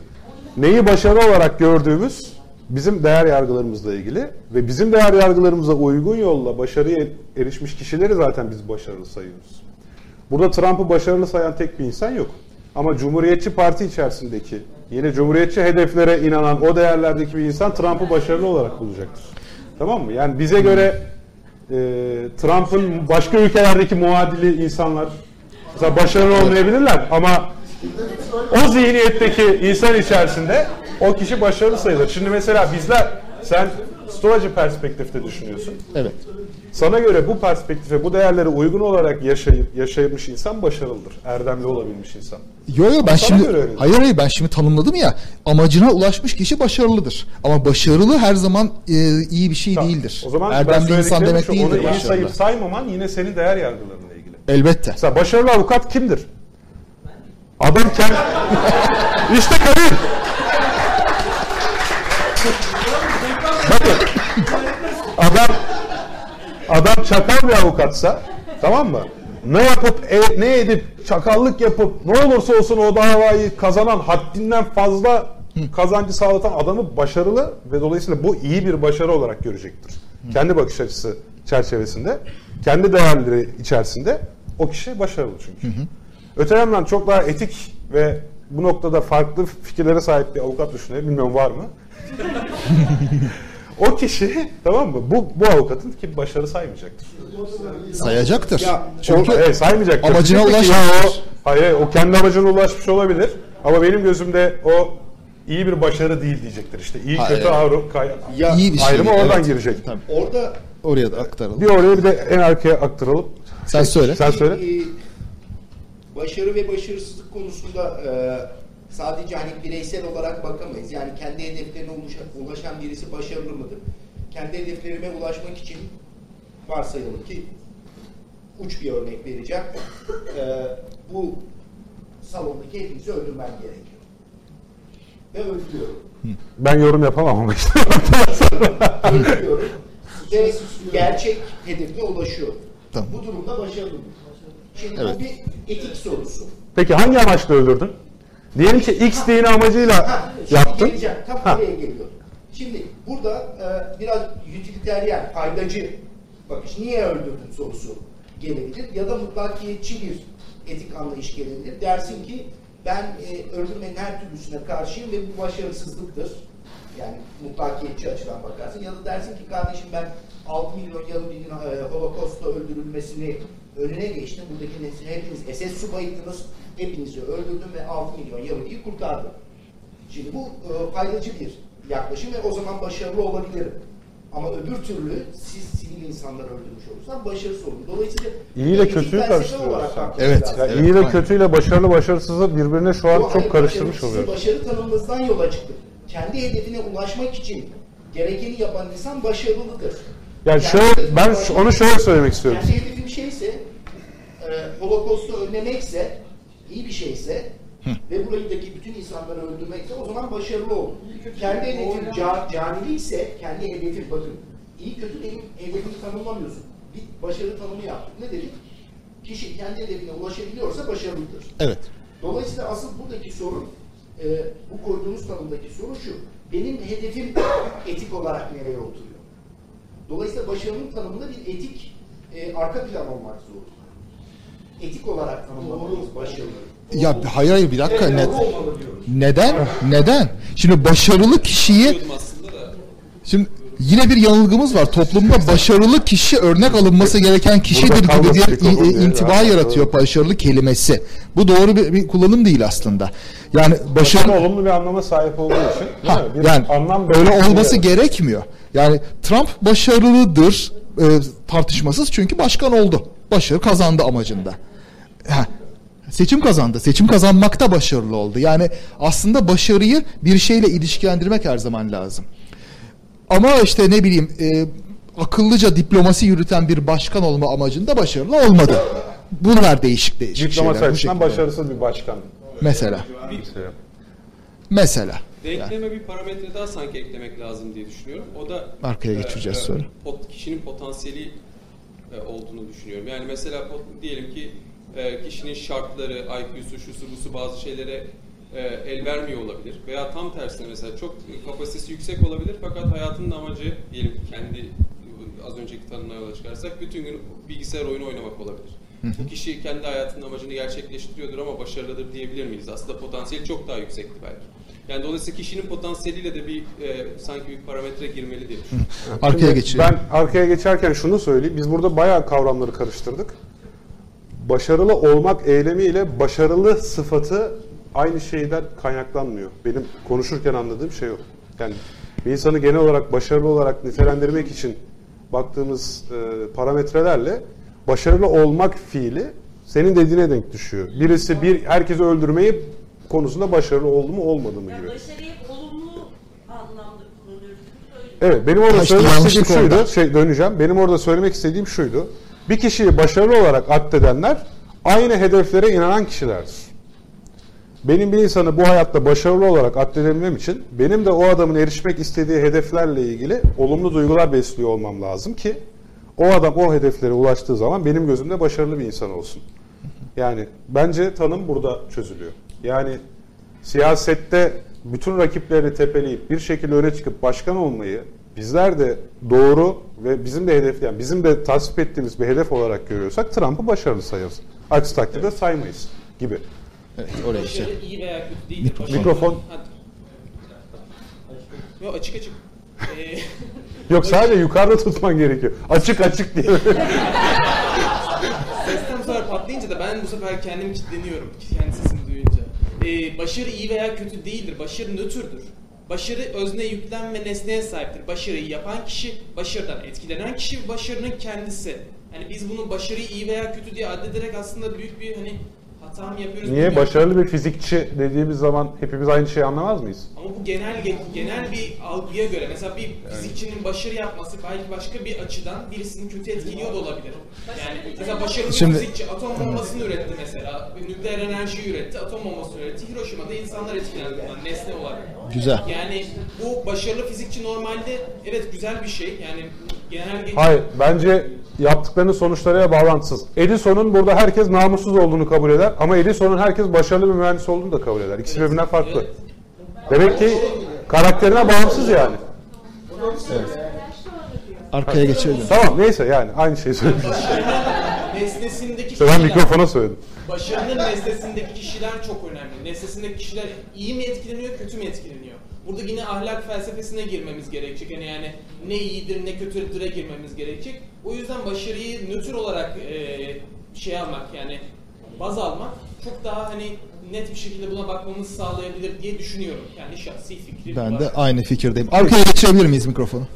Neyi başarı olarak gördüğümüz bizim değer yargılarımızla ilgili ve bizim değer yargılarımıza uygun yolla başarıya erişmiş kişileri zaten biz başarılı sayıyoruz. Burada Trump'ı başarılı sayan tek bir insan yok. Ama Cumhuriyetçi Parti içerisindeki yine Cumhuriyetçi hedeflere inanan o değerlerdeki bir insan Trump'ı başarılı olarak bulacaktır. Tamam mı? Yani bize göre e, Trump'ın başka ülkelerdeki muadili insanlar mesela başarılı olmayabilirler ama o zihniyetteki insan içerisinde o kişi başarılı sayılır. Şimdi mesela bizler sen stoacı perspektifte düşünüyorsun. Evet. Sana göre bu perspektife, bu değerlere uygun olarak yaşayıp yaşamış insan başarılıdır. Erdemli olabilmiş insan. Yo yo ben Sana şimdi hayır hayır ben şimdi tanımladım ya amacına ulaşmış kişi başarılıdır. Ama başarılı her zaman e, iyi bir şey değildir. O zaman Erdemli insan demek şu, değildir Onu iyi sayıp saymaman yine senin değer yargılarınla ilgili. Elbette. Mesela başarılı avukat kimdir? Adam kendi... işte kabul. Bakın. Adam adam çakal bir avukatsa tamam mı? Ne yapıp e- ne edip çakallık yapıp ne olursa olsun o davayı kazanan haddinden fazla kazancı sağlatan adamı başarılı ve dolayısıyla bu iyi bir başarı olarak görecektir. Kendi bakış açısı çerçevesinde, kendi değerleri içerisinde o kişi başarılı çünkü. Öte yandan çok daha etik ve bu noktada farklı fikirlere sahip bir avukat düşünelim. Bilmiyorum var mı? o kişi tamam mı? Bu bu avukatın ki başarı saymayacaktır. Sayacaktır. Çünkü Çünkü evet, saymayacaktır. amacına ya o, hayır, o kendi amacına ulaşmış olabilir. Ama benim gözümde o iyi bir başarı değil diyecektir. İşte iyi Ha, kötü evet. kay- Ya, iyi bir şey. ayrımı oradan evet. girecek. Tabii. Orada Oraya da aktaralım. Bir oraya bir de en arkaya aktaralım. Sen söyle. Sen söyle. Ee, başarı ve başarısızlık konusunda e, sadece hani bireysel olarak bakamayız. Yani kendi hedeflerine ulaşan, birisi başarılı mıdır? Kendi hedeflerime ulaşmak için varsayalım ki uç bir örnek vereceğim. E, bu salondaki hepinizi öldürmem gerekiyor. Ve öldürüyorum. Ben yorum yapamam ama işte. öldürüyorum. ve gerçek hedefine ulaşıyor. Tamam. Bu durumda başarılı mı? Şimdi Evet. bu bir etik sorusu. Peki hangi amaçla öldürdün? Diyelim ki X dini amacıyla Ha, yaptın. geleceğim. Tam Ha. oraya geliyor. Şimdi burada e, biraz utilitarian, faydacı bakış. Niye öldürdün sorusu gelebilir. Ya da mutlakiyetçi bir etik anlayış gelebilir. Dersin ki ben e, öldürmenin her türlüsüne karşıyım ve bu başarısızlıktır. Yani mutlakiyetçi açıdan bakarsın. Ya da dersin ki kardeşim ben 6 milyon Yahudinin e, Holocaust'ta öldürülmesini önüne geçtim. Buradaki nesil hepiniz SS subayıydınız. Hepinizi öldürdüm ve 6 milyon Yahudi'yi kurtardım. Şimdi bu e, faydacı bir yaklaşım ve o zaman başarılı olabilirim. Ama öbür türlü siz sivil insanları öldürmüş olursan başarısız olur. Dolayısıyla İyi ile kötüyü karıştırıyoruz Evet, lazım. Ya evet. iyi ile kötüyle başarılı başarısızı birbirine şu an Bu çok karıştırmış başarı-. Sizin başarı tanımınızdan yola çıktık. Kendi hedefine ulaşmak için gerekeni yapan insan başarılıdır. Yani şöyle ben onu şöyle söylemek istiyorum. Kendi hedefim şeyse e, Holocaust'u önlemekse iyi bir şeyse ve buradaki bütün insanları öldürmekse o zaman başarılı olur. Kendi hedefim ca, canilikse kendi hedefim bakın iyi kötü benim hedefimi tanımlamıyorsun. Bir başarı tanımı yaptık. Ne dedik? Kişi kendi hedefine ulaşabiliyorsa başarılıdır. Evet. Dolayısıyla asıl buradaki sorun, e, bu koyduğunuz tanımdaki sorun şu. Benim hedefim etik olarak nereye oturuyor? Dolayısıyla başarının tanımında bir etik e, arka plan olmak zorunda. Etik olarak tanımlamalıyız başarıyı. Ya hayır hayır bir dakika. Evet, Ne, neden? Neden? Şimdi başarılı kişiyi Diyordum aslında da. Şimdi Yine bir yanılgımız var. Toplumda başarılı kişi örnek alınması gereken kişidir gibi bir intiba yaratıyor başarılı kelimesi. Bu doğru bir, bir kullanım değil aslında. Yani Başarı başarı olumlu bir anlama sahip olduğu için değil Ha, mi? Bir yani anlam öyle belirtisi olması yaratıyor. gerekmiyor. Yani Trump başarılıdır e, tartışmasız çünkü başkan oldu. Başarı kazandı amacında. Ha, seçim kazandı. Seçim kazanmak da başarılı oldu. Yani aslında başarıyı bir şeyle ilişkilendirmek her zaman lazım. Ama işte ne bileyim e, akıllıca diplomasi yürüten bir başkan olma amacında başarılı olmadı. Bunlar değişik değişik Diplomasi şeyler. bu açısından başarısız bir başkan. Mesela. Mesela. Mesela. Denkleme bir parametre daha sanki eklemek lazım diye düşünüyorum. O da Arkaya geçeceğiz e, sonra. pot- kişinin potansiyeli e, olduğunu düşünüyorum. Yani mesela pot- diyelim ki e, kişinin şartları, IQ'su, şusu, busu bazı şeylere e, el vermiyor olabilir. Veya tam tersine mesela çok kapasitesi yüksek olabilir fakat hayatının amacı diyelim ki kendi az önceki tanımına yola çıkarsak bütün gün bilgisayar oyunu oynamak olabilir. Bu kişi kendi hayatının amacını gerçekleştiriyordur ama başarılıdır diyebilir miyiz? Aslında potansiyeli çok daha yüksekti belki. Yani dolayısıyla kişinin potansiyeliyle de bir e, sanki bir parametre girmeli diye düşünüyorum. Arkaya Şimdi geçelim. Ben arkaya geçerken şunu söyleyeyim. Biz burada bayağı kavramları karıştırdık. Başarılı olmak eylemiyle başarılı sıfatı aynı şeyden kaynaklanmıyor. Benim konuşurken anladığım şey o. Yani bir insanı genel olarak başarılı olarak nitelendirmek için baktığımız e, parametrelerle başarılı olmak fiili senin dediğine denk düşüyor. Birisi bir herkesi öldürmeyi konusunda başarılı oldu mu olmadı mı Yani gibi. başarıyı olumlu anlamda kullanıyoruz. Öyle. Evet benim orada işte söylemek istediğim şuydu. orada. Şey döneceğim. Benim orada söylemek istediğim şuydu. Bir kişiyi başarılı olarak addedenler aynı hedeflere inanan kişilerdir. Benim bir insanı bu hayatta başarılı olarak addedebilmem için benim de o adamın erişmek istediği hedeflerle ilgili olumlu duygular besliyor olmam lazım ki o adam o hedeflere ulaştığı zaman benim gözümde başarılı bir insan olsun. Yani bence tanım burada çözülüyor. Yani siyasette bütün rakipleri tepeleyip bir şekilde öne çıkıp başkan olmayı bizler de doğru ve bizim de hedefleyen, bizim de tasvip ettiğimiz bir hedef olarak görüyorsak Trump'ı başarılı sayarız. Aksi takdirde saymayız gibi. Evet, oraya işte. Mikrofon. Yok açık açık. Ee, Yok sadece yukarıda tutman gerekiyor. Açık açık diye. sesten sonra patlayınca da ben bu sefer kendimi kilitleniyorum kendi sesimi Ee, başarı iyi veya kötü değildir. Başarı nötrdür. Başarı özne yüklem ve nesneye sahiptir. Başarıyı yapan kişi, başarıdan etkilenen kişi başarının kendisi. Yani biz bunu başarıyı iyi veya kötü diye addederek aslında büyük bir hani hata mı yapıyoruz? Niye? bilmiyorum. Başarılı bir fizikçi dediğimiz zaman hepimiz aynı şeyi anlamaz mıyız? Ama bu genel genel bir algıya göre mesela bir fizikçinin başarı yapması belki başka bir açıdan birisini kötü etkiliyor da olabilir. Yani mesela başarılı Şimdi- bir fizikçi atom bombasını üretti mesela. Nükleer enerjiyi üretti, atom bombasını üretti. Hiroşima'da insanlar etkilendi bundan nesne olarak. Güzel. Yani bu başarılı fizikçi normalde evet güzel bir şey. Yani genel Hayır. Bence yaptıklarının sonuçlarıyla bağlantısız. Edison'un burada herkes namussuz olduğunu kabul eder ama Edison'un herkes başarılı bir mühendis olduğunu da kabul eder. İkisi birbirinden farklı. Demek ki karakterine bağımsız yani. Arkaya geçelim. Tamam neyse yani aynı şeyi söyledim. nesnesindeki İşte ben mikrofona söyledim. Başarının nesnesindeki kişiler çok önemli. Nesnesindeki kişiler iyi mi etkileniyor, kötü mü etkileniyor? Burada yine ahlak felsefesine girmemiz gerekecek. Yani yani ne iyidir ne kötüdür'e girmemiz gerekecek. O yüzden başarıyı nötr olarak e, şey almak yani baz almak çok daha hani net bir şekilde buna bakmamızı sağlayabilir diye düşünüyorum. Yani şahsi fikrim Ben var. de aynı fikirdeyim. Arkaya geçirebilir miyiz mikrofonu?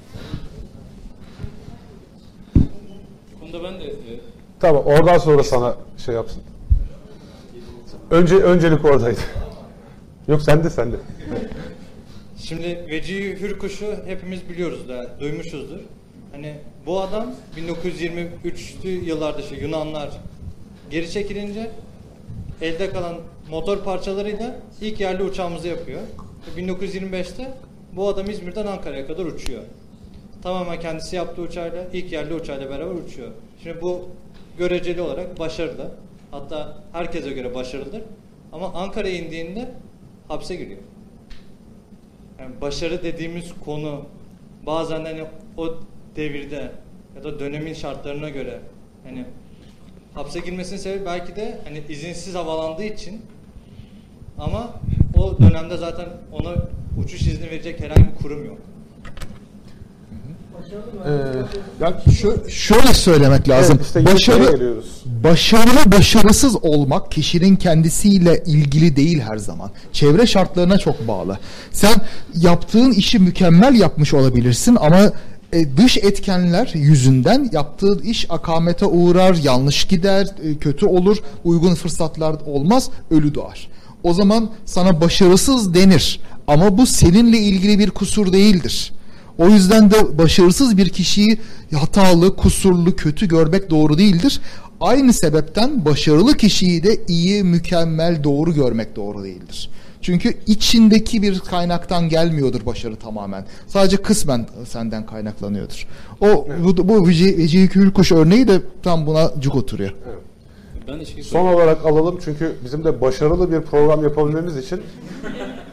Bunda ben de e, Tamam oradan sonra sana şey yapsın. Önce öncelik oradaydı. Yok sende sende. Şimdi Vecihi Hürkuş'u hepimiz biliyoruz da duymuşuzdur. Hani bu adam 1923'lü yıllarda işte Yunanlar geri çekilince elde kalan motor parçalarıyla ilk yerli uçağımızı yapıyor. Ve 1925'te bu adam İzmir'den Ankara'ya kadar uçuyor. Tamamen kendisi yaptığı uçağıyla ilk yerli uçağıyla beraber uçuyor. Şimdi bu göreceli olarak başarılı. Hatta herkese göre başarılıdır. Ama Ankara'ya indiğinde hapse giriyor. Yani başarı dediğimiz konu bazen hani o devirde ya da dönemin şartlarına göre hani hapse girmesinin sebebi belki de hani izinsiz havalandığı için ama o dönemde zaten ona uçuş izni verecek herhangi bir kurum yok. Ee, ya şö- şöyle söylemek lazım. Evet, işte Başarı başarılı başarısız olmak kişinin kendisiyle ilgili değil her zaman. Çevre şartlarına çok bağlı. Sen yaptığın işi mükemmel yapmış olabilirsin ama e, dış etkenler yüzünden yaptığın iş akamete uğrar, yanlış gider, e, kötü olur, uygun fırsatlar olmaz, ölü doğar. O zaman sana başarısız denir. Ama bu seninle ilgili bir kusur değildir. O yüzden de başarısız bir kişiyi hatalı, kusurlu, kötü görmek doğru değildir. Aynı sebepten başarılı kişiyi de iyi, mükemmel, doğru görmek doğru değildir. Çünkü içindeki bir kaynaktan gelmiyordur başarı tamamen. Sadece kısmen senden kaynaklanıyordur. O bu, bu Veci, Vecihi Hürkuş örneği de tam buna cuk oturuyor. Ben de şey Son olarak alalım çünkü bizim de başarılı bir program yapabilmemiz için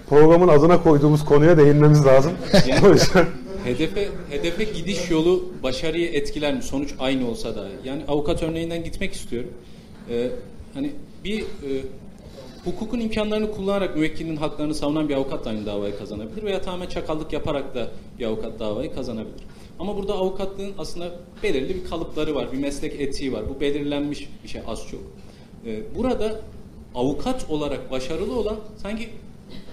programın adına koyduğumuz konuya değinmemiz lazım. o yüzden Hedefe hedefe gidiş yolu başarıyı etkiler mi? Sonuç aynı olsa da. Yani avukat örneğinden gitmek istiyorum. Ee, hani bir e, hukukun imkanlarını kullanarak müvekkilin haklarını savunan bir avukat da aynı davayı kazanabilir veya tamamen çakallık yaparak da bir avukat davayı kazanabilir. Ama burada avukatlığın aslında belirli bir kalıpları var, bir meslek etiği var. Bu belirlenmiş bir şey az çok. Ee, burada avukat olarak başarılı olan sanki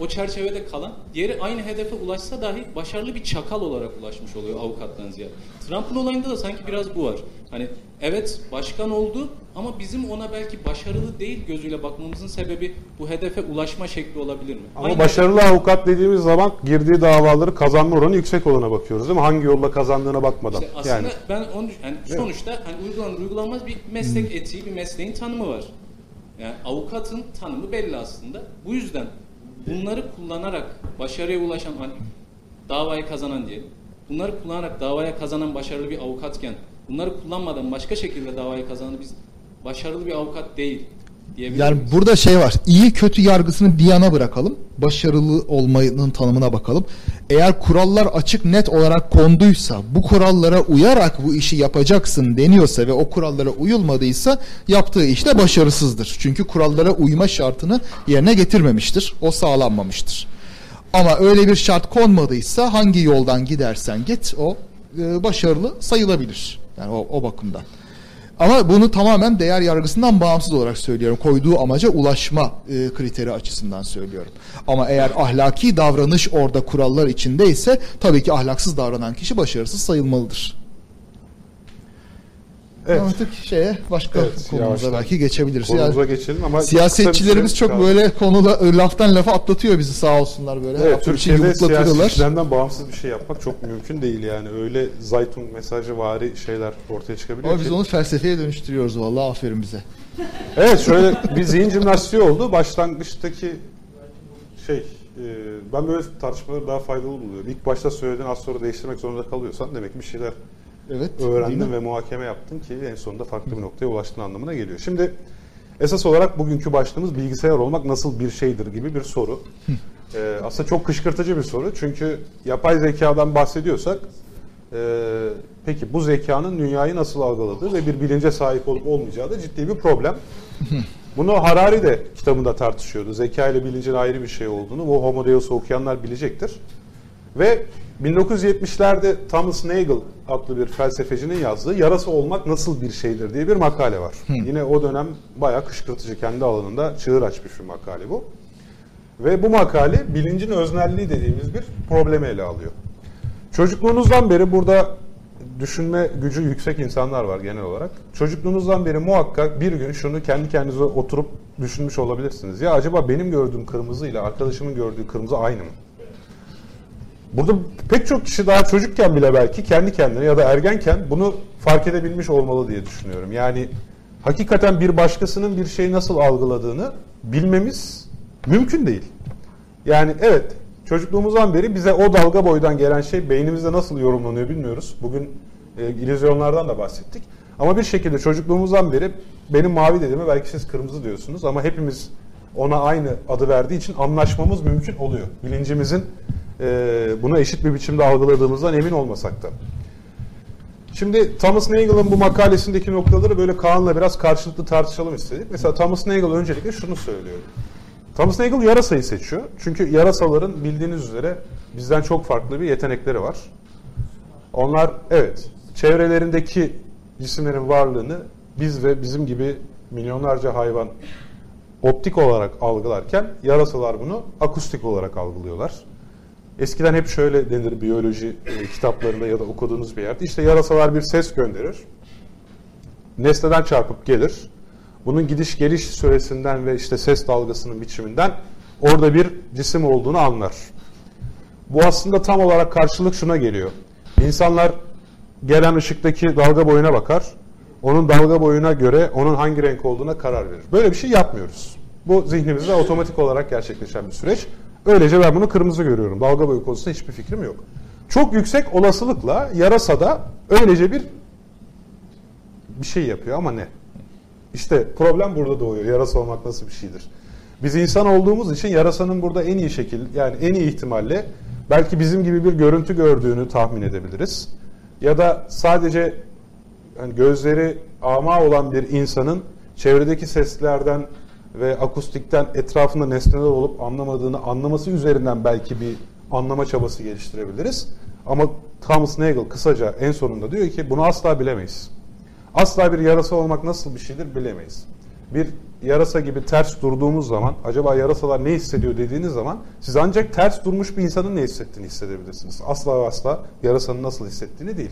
o çerçevede kalan, diğeri aynı hedefe ulaşsa dahi başarılı bir çakal olarak ulaşmış oluyor avukattan ziyade. Trump'ın olayında da sanki biraz bu var. Hani evet başkan oldu ama bizim ona belki başarılı değil gözüyle bakmamızın sebebi bu hedefe ulaşma şekli olabilir mi? ama Aynı başarılı avukat dediğimiz zaman girdiği davaları kazanma oranı yüksek olana bakıyoruz değil mi? Hangi yolla kazandığına bakmadan. İşte aslında yani ben onu yani sonuçta hani uygulanır uygulanmaz bir meslek etiği, bir mesleğin tanımı var. Yani avukatın tanımı belli aslında. Bu yüzden bunları kullanarak başarıya ulaşan hani davayı kazanan diyelim. Bunları kullanarak davaya kazanan başarılı bir avukatken bunları kullanmadan başka şekilde davayı kazanan biz başarılı bir avukat değil Yani burada şey var. iyi kötü yargısını bir yana bırakalım. Başarılı olmanın tanımına bakalım. Eğer kurallar açık net olarak konduysa, bu kurallara uyarak bu işi yapacaksın deniyorsa ve o kurallara uyulmadıysa yaptığı işte başarısızdır. Çünkü kurallara uyma şartını yerine getirmemiştir. O sağlanmamıştır. Ama öyle bir şart konmadıysa hangi yoldan gidersen git o e, başarılı sayılabilir. Yani o, o bakımdan. Ama bunu tamamen değer yargısından bağımsız olarak söylüyorum. Koyduğu amaca ulaşma e, kriteri açısından söylüyorum. Ama eğer ahlaki davranış orada kurallar içindeyse tabii ki ahlaksız davranan kişi başarısız sayılmalıdır. Evet. Artık şeye başka Evet, konumuza belki geçebiliriz. konumuza Yani geçelim ama siyasetçilerimiz çok kaldı. böyle konuda laftan lafa atlatıyor bizi sağ olsunlar böyle. Evet, Türkiye'de siyasetçilerden bağımsız bir şey yapmak çok mümkün değil yani. Öyle Zaytun mesajı vari şeyler ortaya çıkabiliyor Ama biz ki. onu felsefeye dönüştürüyoruz vallahi aferin bize. Evet şöyle bir zihin jimnastiği oldu. Başlangıçtaki şey e, ben böyle tartışmaları daha faydalı buluyorum. İlk başta söylediğin az sonra değiştirmek zorunda kalıyorsan demek ki bir şeyler Evet. öğrendin ve muhakeme yaptın ki en sonunda farklı bir noktaya ulaştığın anlamına geliyor. Şimdi esas olarak bugünkü başlığımız bilgisayar olmak nasıl bir şeydir gibi bir soru. Ee, aslında çok kışkırtıcı bir soru. Çünkü yapay zekadan bahsediyorsak e, peki bu zekanın dünyayı nasıl algıladığı ve bir bilince sahip olup olmayacağı da ciddi bir problem. Bunu Harari de kitabında tartışıyordu. Zeka ile bilincin ayrı bir şey olduğunu. Bu Homo Deus'u okuyanlar bilecektir. Ve 1970'lerde Thomas Nagel adlı bir felsefecinin yazdığı Yarası Olmak Nasıl Bir Şeydir diye bir makale var. Yine o dönem bayağı kışkırtıcı kendi alanında çığır açmış bir makale bu. Ve bu makale bilincin öznelliği dediğimiz bir problemi ele alıyor. Çocukluğunuzdan beri burada düşünme gücü yüksek insanlar var genel olarak. Çocukluğunuzdan beri muhakkak bir gün şunu kendi kendinize oturup düşünmüş olabilirsiniz. Ya acaba benim gördüğüm kırmızı ile arkadaşımın gördüğü kırmızı aynı mı? Burada pek çok kişi daha çocukken bile belki kendi kendine ya da ergenken bunu fark edebilmiş olmalı diye düşünüyorum. Yani hakikaten bir başkasının bir şeyi nasıl algıladığını bilmemiz mümkün değil. Yani evet çocukluğumuzdan beri bize o dalga boydan gelen şey beynimizde nasıl yorumlanıyor bilmiyoruz. Bugün e, illüzyonlardan da bahsettik. Ama bir şekilde çocukluğumuzdan beri benim mavi dediğime belki siz kırmızı diyorsunuz ama hepimiz ona aynı adı verdiği için anlaşmamız mümkün oluyor. Bilincimizin bunu eşit bir biçimde algıladığımızdan emin olmasak da. Şimdi Thomas Nagel'ın bu makalesindeki noktaları böyle Kaan'la biraz karşılıklı tartışalım istedik. Mesela Thomas Nagel öncelikle şunu söylüyor. Thomas Nagel yarasayı seçiyor. Çünkü yarasaların bildiğiniz üzere bizden çok farklı bir yetenekleri var. Onlar evet çevrelerindeki cisimlerin varlığını biz ve bizim gibi milyonlarca hayvan optik olarak algılarken yarasalar bunu akustik olarak algılıyorlar. Eskiden hep şöyle denir biyoloji e, kitaplarında ya da okuduğunuz bir yerde. İşte yarasalar bir ses gönderir. Nesneden çarpıp gelir. Bunun gidiş geliş süresinden ve işte ses dalgasının biçiminden orada bir cisim olduğunu anlar. Bu aslında tam olarak karşılık şuna geliyor. İnsanlar gelen ışıktaki dalga boyuna bakar. Onun dalga boyuna göre onun hangi renk olduğuna karar verir. Böyle bir şey yapmıyoruz. Bu zihnimizde otomatik olarak gerçekleşen bir süreç. Öylece ben bunu kırmızı görüyorum. Dalga boyu konusunda hiçbir fikrim yok. Çok yüksek olasılıkla yarasada öylece bir bir şey yapıyor ama ne? İşte problem burada doğuyor. Yarasa olmak nasıl bir şeydir? Biz insan olduğumuz için yarasanın burada en iyi şekil yani en iyi ihtimalle belki bizim gibi bir görüntü gördüğünü tahmin edebiliriz. Ya da sadece yani gözleri ama olan bir insanın çevredeki seslerden ve akustikten etrafında nesneler olup anlamadığını anlaması üzerinden belki bir anlama çabası geliştirebiliriz. Ama Thomas Nagel kısaca en sonunda diyor ki bunu asla bilemeyiz. Asla bir yarasa olmak nasıl bir şeydir bilemeyiz. Bir yarasa gibi ters durduğumuz zaman acaba yarasalar ne hissediyor dediğiniz zaman siz ancak ters durmuş bir insanın ne hissettiğini hissedebilirsiniz. Asla asla yarasanın nasıl hissettiğini değil.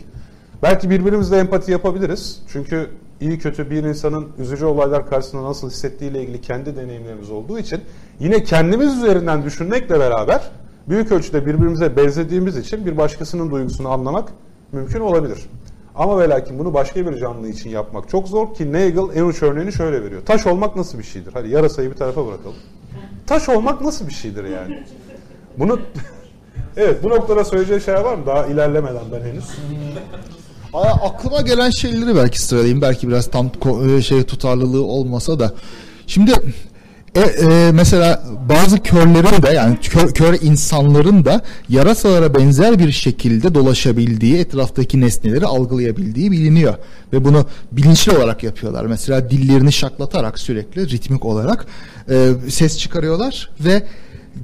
Belki birbirimizle empati yapabiliriz. Çünkü iyi kötü bir insanın üzücü olaylar karşısında nasıl hissettiğiyle ilgili kendi deneyimlerimiz olduğu için yine kendimiz üzerinden düşünmekle beraber büyük ölçüde birbirimize benzediğimiz için bir başkasının duygusunu anlamak mümkün olabilir. Ama ve lakin bunu başka bir canlı için yapmak çok zor ki Nagel en uç örneğini şöyle veriyor. Taş olmak nasıl bir şeydir? Hadi yarasayı bir tarafa bırakalım. Taş olmak nasıl bir şeydir yani? Bunu Evet bu noktada söyleyeceği şey var mı? Daha ilerlemeden ben henüz. Aa, aklıma gelen şeyleri belki sıralayayım. Belki biraz tam e, şey tutarlılığı olmasa da. Şimdi e, e, mesela bazı körlerin de yani kör, kör insanların da yarasalara benzer bir şekilde dolaşabildiği, etraftaki nesneleri algılayabildiği biliniyor. Ve bunu bilinçli olarak yapıyorlar. Mesela dillerini şaklatarak sürekli ritmik olarak e, ses çıkarıyorlar ve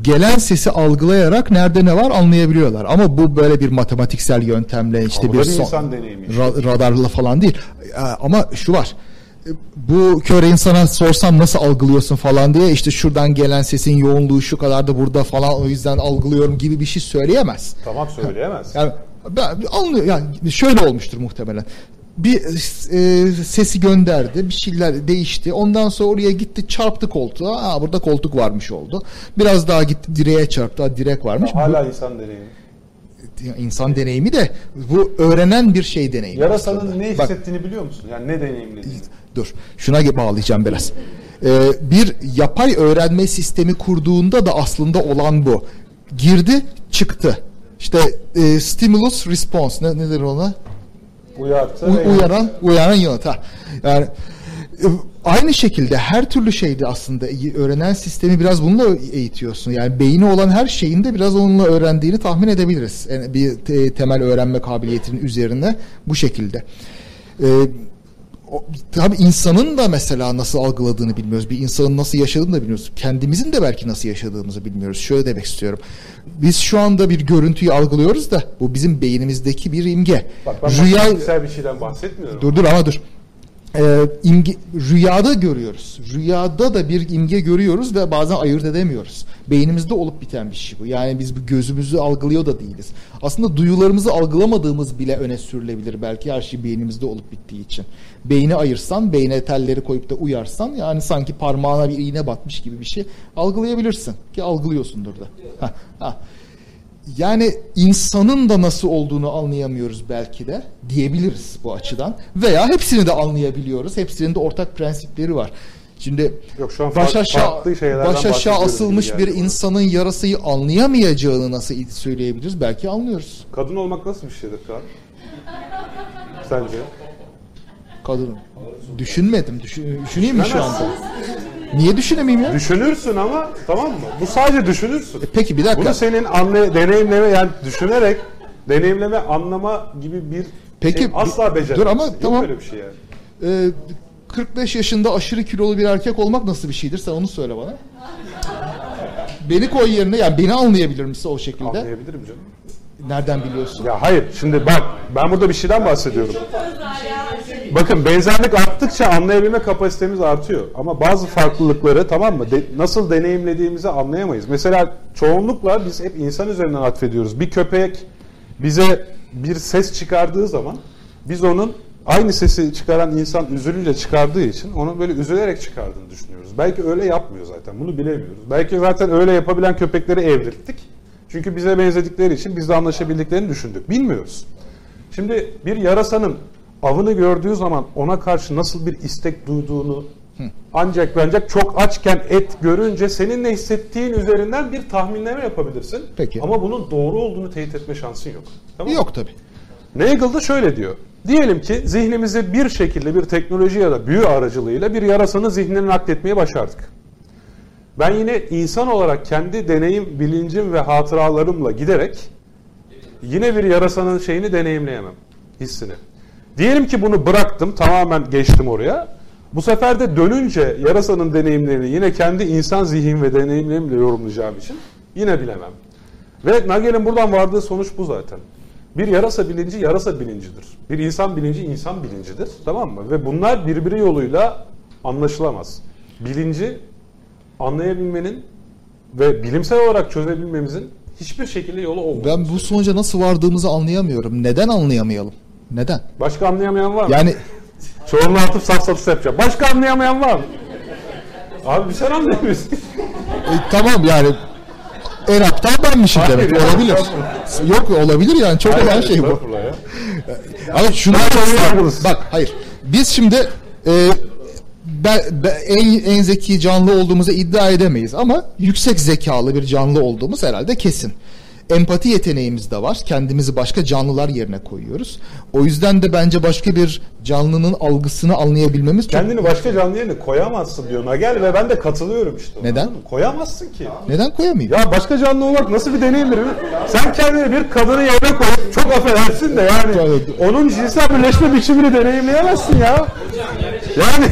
gelen sesi algılayarak nerede ne var anlayabiliyorlar. Ama bu böyle bir matematiksel yöntemle işte Ama bir son- insan deneyimi. ra- radarla falan değil. E, Ama şu var. Bu kör insana sorsam nasıl algılıyorsun falan diye işte şuradan gelen sesin yoğunluğu şu kadar da burada falan o yüzden algılıyorum gibi bir şey söyleyemez. Tamam söyleyemez. Yani ben anlıyor yani şöyle olmuştur muhtemelen. Bir e, sesi gönderdi, bir şeyler değişti. Ondan sonra oraya gitti, çarptı koltuğa. Aa burada koltuk varmış oldu. Biraz daha gitti direğe çarptı. Aa, direk varmış. Hala insan deneyimi. Bu, insan deneyimi de bu öğrenen bir şey deneyimi. Yarasanın aslında. ne Bak, hissettiğini biliyor musun? Yani ne deneyimlediğini. Dur. Şuna bağlayacağım biraz. Ee, bir yapay öğrenme sistemi kurduğunda da aslında olan bu. Girdi, çıktı. İşte e, stimulus response ne nedir ona? Uyartı. U- uyaran uyaran. Ha. Yani e, aynı şekilde her türlü şeyde aslında öğrenen sistemi biraz bununla eğitiyorsun. Yani beyni olan her şeyin de biraz onunla öğrendiğini tahmin edebiliriz. Yani bir te- temel öğrenme kabiliyetinin üzerine bu şekilde. Ee, tabii insanın da mesela nasıl algıladığını bilmiyoruz. Bir insanın nasıl yaşadığını da bilmiyoruz. Kendimizin de belki nasıl yaşadığımızı bilmiyoruz. Şöyle demek istiyorum. Biz şu anda bir görüntüyü algılıyoruz da bu bizim beynimizdeki bir imge. Bak ben Rüya bir şeyden bahsetmiyorum. Dur dur ama dur. Ee, imge, rüyada görüyoruz. Rüyada da bir imge görüyoruz ve bazen ayırt edemiyoruz. Beynimizde olup biten bir şey bu. Yani biz bu gözümüzü algılıyor da değiliz. Aslında duyularımızı algılamadığımız bile öne sürülebilir belki her şey beynimizde olup bittiği için. Beyni ayırsan, beyne telleri koyup da uyarsan yani sanki parmağına bir iğne batmış gibi bir şey algılayabilirsin. Ki algılıyorsundur da. Ha. Yani insanın da nasıl olduğunu anlayamıyoruz belki de diyebiliriz bu açıdan. Veya hepsini de anlayabiliyoruz. Hepsinin de ortak prensipleri var. Şimdi Yok, şu an baş aşağı, baş aşağı asılmış gibi bir insanın yarasayı anlayamayacağını nasıl söyleyebiliriz? Belki anlıyoruz. Kadın olmak nasıl bir şeydir Kaan? Sence? Kadın. Düşünmedim. Düşün, düşüneyim mi şu anda? Niye düşünemeyeyim ya? Düşünürsün ama tamam mı? Bu sadece düşünürsün. peki bir dakika. Bunu senin anla, deneyimleme yani düşünerek deneyimleme anlama gibi bir Peki, şey asla beceremezsin. dur ama Yok tamam. öyle bir şey yani. Ee, 45 yaşında aşırı kilolu bir erkek olmak nasıl bir şeydir? Sen onu söyle bana. Beni koy yerine yani beni anlayabilir misin o şekilde? Anlayabilirim canım. nereden biliyorsun? Ya hayır şimdi bak ben burada bir şeyden bahsediyorum. Bakın benzerlik arttıkça anlayabilme kapasitemiz artıyor. Ama bazı farklılıkları tamam mı de- nasıl deneyimlediğimizi anlayamayız. Mesela çoğunlukla biz hep insan üzerinden atfediyoruz. Bir köpek bize bir ses çıkardığı zaman biz onun aynı sesi çıkaran insan üzülünce çıkardığı için onun böyle üzülerek çıkardığını düşünüyoruz. Belki öyle yapmıyor zaten bunu bilemiyoruz. Belki zaten öyle yapabilen köpekleri evrilttik. Çünkü bize benzedikleri için bizle anlaşabildiklerini düşündük. Bilmiyoruz. Şimdi bir yarasanın avını gördüğü zaman ona karşı nasıl bir istek duyduğunu ancak ancak çok açken et görünce senin ne hissettiğin üzerinden bir tahminleme yapabilirsin. Peki. Ama bunun doğru olduğunu teyit etme şansın yok. Tamam mı? Yok tabii. Nagel da şöyle diyor. Diyelim ki zihnimizi bir şekilde bir teknoloji ya da büyü aracılığıyla bir yarasanın zihnini nakletmeye başardık. Ben yine insan olarak kendi deneyim, bilincim ve hatıralarımla giderek yine bir yarasanın şeyini deneyimleyemem, hissini. Diyelim ki bunu bıraktım, tamamen geçtim oraya. Bu sefer de dönünce yarasanın deneyimlerini yine kendi insan zihin ve deneyimlerimle yorumlayacağım için yine bilemem. Ve Nagel'in buradan vardığı sonuç bu zaten. Bir yarasa bilinci yarasa bilincidir. Bir insan bilinci insan bilincidir. Tamam mı? Ve bunlar birbiri yoluyla anlaşılamaz. Bilinci anlayabilmenin ve bilimsel olarak çözebilmemizin hiçbir şekilde yolu olmaz. Ben bu sonuca nasıl vardığımızı anlayamıyorum. Neden anlayamayalım? Neden? Başka anlayamayan var mı? Yani Çoğunluğu atıp safsatı yapacağım. Başka anlayamayan var mı? Abi bir sen anlayamıyorsun. E, tamam yani en aptal benmişim Hayır demek. ya, olabilir. Yok olabilir yani çok Hayır, olan şey bu. ya. Ama şunu bak hayır. Biz şimdi e, be- be- en, en zeki canlı olduğumuzu iddia edemeyiz ama yüksek zekalı bir canlı olduğumuz herhalde kesin. Empati yeteneğimiz de var. Kendimizi başka canlılar yerine koyuyoruz. O yüzden de bence başka bir canlının algısını anlayabilmemiz çok... Kendini başka canlı yerine koyamazsın diyor Nagel ve ben de katılıyorum işte. Neden? Koyamazsın ki. Neden koyamayayım? Ya başka canlı olmak nasıl bir deneyimdir? Sen kendini bir kadının yerine koyup çok affedersin de yani onun cinsel birleşme biçimini deneyimleyemezsin ya. Yani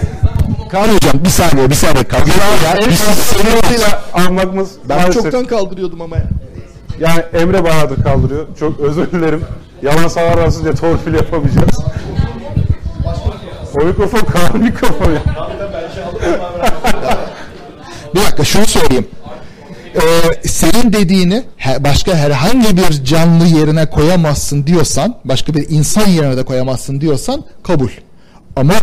Kaan hocam bir saniye bir saniye. Kaan. ya, el sınırıyla almamız Ben maalesef- çoktan kaldırıyordum ama ya. Yani Emre Bahadır kaldırıyor. Çok özür dilerim. Yalan sağlarsın diye torpil yapamayacağız. O mikrofon Kaan mikrofonu. ya. Bir dakika şunu söyleyeyim. Ee, senin dediğini başka herhangi bir canlı yerine koyamazsın diyorsan, başka bir insan yerine de koyamazsın diyorsan kabul. Ama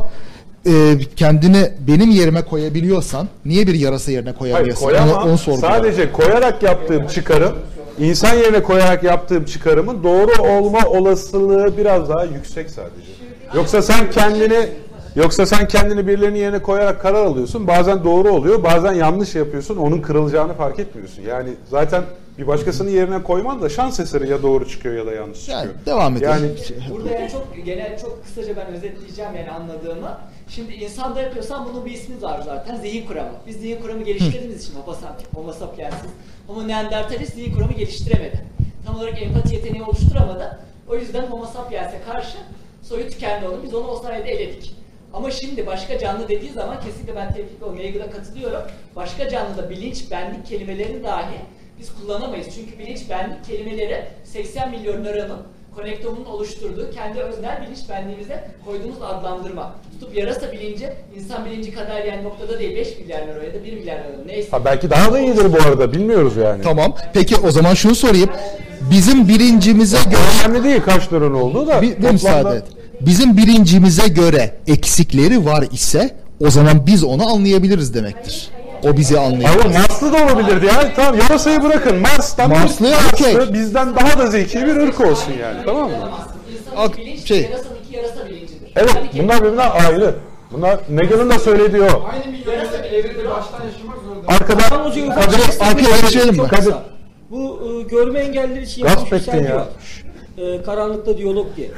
e, kendini benim yerime koyabiliyorsan niye bir yarasa yerine Hayır koyamıyorsun? koyamam. Onu, onu. Sadece koyarak yaptığım çıkarım, insan yerine koyarak yaptığım çıkarımın doğru olma olasılığı biraz daha yüksek sadece. Yoksa sen kendini Yoksa sen kendini birilerinin yerine koyarak karar alıyorsun. Bazen doğru oluyor, bazen yanlış yapıyorsun. Onun kırılacağını fark etmiyorsun. Yani zaten bir başkasının yerine koyman da şans eseri ya doğru çıkıyor ya da yanlış çıkıyor. Yani devam edelim. Yani Burada yani çok genel çok kısaca ben özetleyeceğim yani anladığımı. Şimdi insanda yapıyorsan bunun bir ismi var zaten zihin kuramı. Biz zihin kuramı geliştirdiğimiz için Homo sapiens, Homo sapiensiz, Homo neanderthalis zihin kuramı geliştiremedi. Tam olarak empati yeteneği oluşturamadı. O yüzden Homo sapiens'e karşı soyu tükendi onun. Biz onu o sayede eledik. Ama şimdi başka canlı dediği zaman kesinlikle ben tevfik o Nagel'a katılıyorum. Başka canlıda bilinç, benlik kelimelerini dahi biz kullanamayız. Çünkü bilinç, benlik kelimeleri 80 milyon nöronun konektomunun oluşturduğu kendi öznel bilinç benliğimize koyduğumuz adlandırma. Tutup yarasa bilinci insan bilinci kadar yani noktada değil 5 milyar nöron ya da 1 milyar nöron neyse. ha belki daha da iyidir bu arada. Bilmiyoruz yani. Tamam. Peki o zaman şunu sorayım. Bizim bilincimize göre Önemli değil kaç nöron olduğu da. bir, bir toplamda- müsaade et. Bizim bilincimize göre eksikleri var ise o zaman biz onu anlayabiliriz demektir. O bizi Ama anlayabilir. Marslı da olabilirdi ya. Tamam yarasayı bırakın. Mars'tan Marslı bir, Marslı okey. bizden daha da zeki bir ırk olsun yani. Tamam mı? Bilinç, şey- yarasa. Evet Yani bunlar birbirinden ayrı. Bunlar Negel'in de söylediği o. Aynı milyonları evrede baştan yaşamak zorunda. Arkada Tamam hocam, ufak Kadir, bir şey. Bu e, görme engelliler için Gasp yapılmış bir sergi ya. var. E, karanlıkta diyalog diye.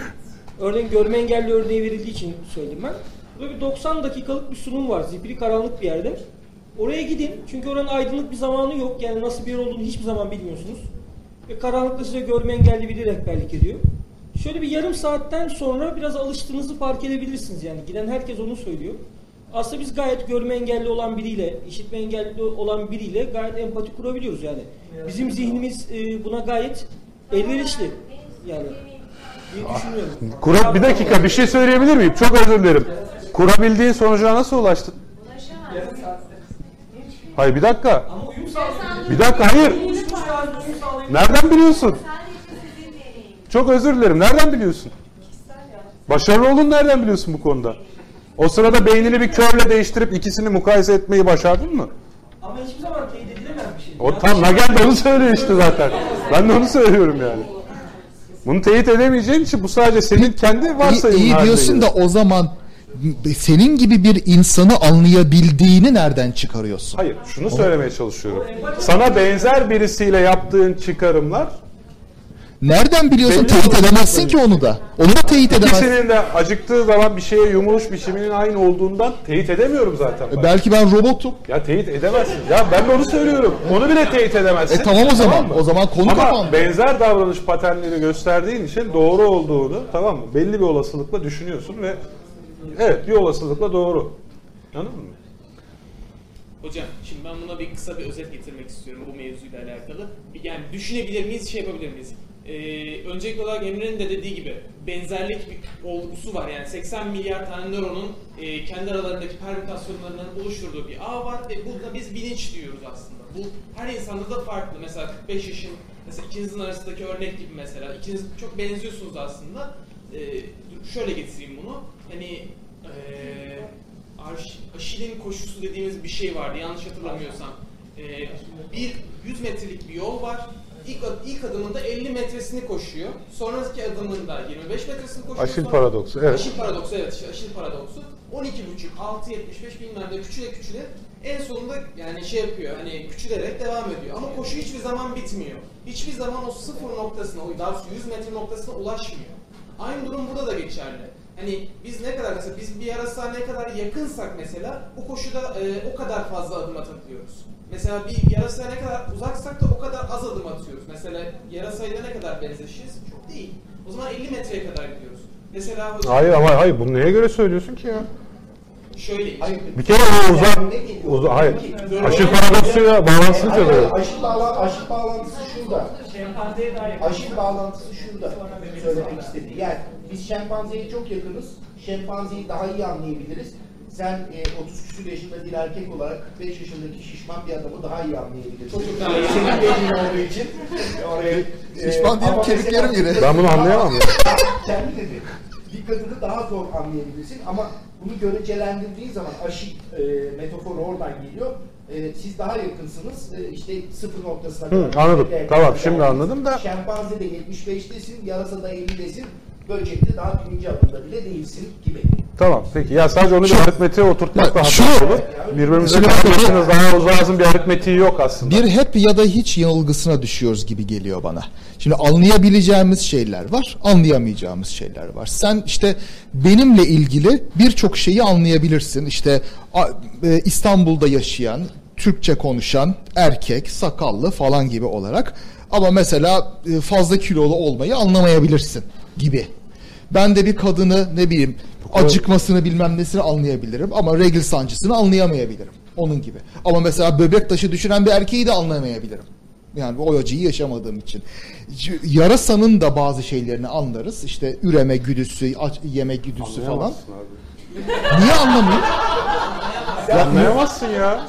Örneğin görme engelli örneği verildiği için söyleyeyim ben. Böyle bir 90 dakikalık bir sunum var. Zifiri karanlık bir yerde. Oraya gidin. Çünkü oranın aydınlık bir zamanı yok. Yani nasıl bir yer olduğunu hiçbir zaman bilmiyorsunuz. Ve karanlıkta size görme engelli biri rehberlik ediyor. Şöyle bir yarım saatten sonra biraz alıştığınızı fark edebilirsiniz. Yani giden herkes onu söylüyor. Aslında biz gayet görme engelli olan biriyle, işitme engelli olan biriyle gayet empati kurabiliyoruz yani. Bizim zihnimiz e, buna gayet elverişli. Yani düşünüyorum. Kura, bir dakika bir şey söyleyebilir miyim? Çok özür dilerim. Kurabildiğin sonuca nasıl ulaştın? Hayır bir dakika. Bir dakika hayır. Nereden biliyorsun? Çok özür dilerim. Nereden biliyorsun? Başarılı olduğunu nereden biliyorsun bu konuda? O sırada beynini bir körle değiştirip ikisini mukayese etmeyi başardın mı? Ama hiçbir zaman teyit edilemez bir şey. O tam Nagel de onu söylüyor işte zaten. Ben de onu söylüyorum yani. Bunu teyit edemeyeceğin için bu sadece senin kendi İyi, varsayımın iyi haline diyorsun da o zaman senin gibi bir insanı anlayabildiğini nereden çıkarıyorsun? Hayır, şunu söylemeye çalışıyorum. Sana benzer birisiyle yaptığın çıkarımlar Nereden biliyorsun? Belli Teyit edemezsin ki onu da. Onu da teyit edemezsin. İkisinin de acıktığı zaman bir şeye yumuluş biçiminin aynı olduğundan teyit edemiyorum zaten. E, Belki ben robotum. Ya teyit edemezsin. Ya ben de onu söylüyorum. Onu bile teyit edemezsin. E tamam o zaman. mı? O zaman konu Ama kapandı. benzer davranış paternleri gösterdiğin için doğru olduğunu tamam mı? Belli bir olasılıkla düşünüyorsun ve evet bir olasılıkla doğru. Anladın mı? Hocam şimdi ben buna bir kısa bir özet getirmek istiyorum bu mevzuyla alakalı. Yani düşünebilir miyiz, şey yapabilir miyiz? Ee, öncelikli olarak Emre'nin de dediği gibi benzerlik bir olgusu var. Yani 80 milyar tane nöronun e, kendi aralarındaki permütasyonlarından oluşturduğu bir ağ var ve burada biz bilinç diyoruz aslında. Bu her insanda da farklı. Mesela 45 yaşın, mesela ikinizin arasındaki örnek gibi mesela. İkiniz çok benziyorsunuz aslında. Ee, şöyle getireyim bunu. Hani Arş- Aşil'in koşusu dediğimiz bir şey vardı yanlış hatırlamıyorsam. Ee, bir 100 metrelik bir yol var. İlk, ilk adımında 50 metresini koşuyor. Sonraki adımında 25 metresini koşuyor. Aşil Sonra- paradoksu, evet. Aşil paradoksu evet işte aşil paradoksu. 12,5, 6,75 bilmem ne küçüle küçüle en sonunda yani şey yapıyor hani küçülerek devam ediyor. Ama koşu hiçbir zaman bitmiyor. Hiçbir zaman o sıfır noktasına, o daha doğrusu 100 metre noktasına ulaşmıyor. Aynı durum burada da geçerli. Hani biz ne kadar mesela biz bir yarasa ne kadar yakınsak mesela o koşuda e, o kadar fazla adım atabiliyoruz. Mesela bir yarasaya ne kadar uzaksak da o kadar az adım atıyoruz. Mesela yarasayla ne kadar benzeşiz? Çok değil. O zaman 50 metreye kadar gidiyoruz. Mesela hocam- Hayır ama hayır bunu neye göre söylüyorsun ki ya? Şöyle Bir kere o uzak, uzak hayır. Aşil paradoksuyla bağlantısını Hayır, çözüyor. hayır, aşil, bağla, aşil bağlantısı şurada. Şempanzeye dair. Aşil bağlantısı şurada söylemek istediği. Yani biz şempanzeye çok yakınız. Şempanzeyi daha iyi anlayabiliriz. Sen e, 30 küsur yaşında bir erkek olarak 45 yaşındaki şişman bir adamı daha iyi anlayabilirsin. Senin beynin olduğu için. Oraya, e, Şişman ama kemiklerim iri. Ben bunu anlayamam ya. Kendi dedi. Bir kadını daha zor anlayabilirsin ama bunu görecelendirdiği zaman aşil e, metaforu oradan geliyor. E, siz daha yakınsınız. E, işte sıfır noktasına Hı, kadar. anladım. Tamam, şimdi anladım da- Şempanze de 75'tesin, yarasa da 50'desin. Böcekte daha birinci adımda bile değilsin gibi. Tamam peki. Ya sadece onu bir aritmetiğe oturtmak da Bak, hata şunu- olur. Birbirimize karşılaştığınız daha uzağızın bir aritmetiği yok aslında. Bir hep ya da hiç yanılgısına düşüyoruz gibi geliyor bana. Şimdi anlayabileceğimiz şeyler var, anlayamayacağımız şeyler var. Sen işte benimle ilgili birçok şeyi anlayabilirsin. İşte e, İstanbul'da yaşayan, Türkçe konuşan, erkek, sakallı falan gibi olarak. Ama mesela e, fazla kilolu olmayı anlamayabilirsin gibi. Ben de bir kadını ne bileyim acıkmasını bilmem nesini anlayabilirim ama regl sancısını anlayamayabilirim. Onun gibi. Ama mesela böbrek taşı düşüren bir erkeği de anlayamayabilirim. Yani o acıyı yaşamadığım için. Yarasanın da bazı şeylerini anlarız. İşte üreme güdüsü, aç- yeme güdüsü falan. Abi. Niye anlamıyor? Ya anlayamazsın ya.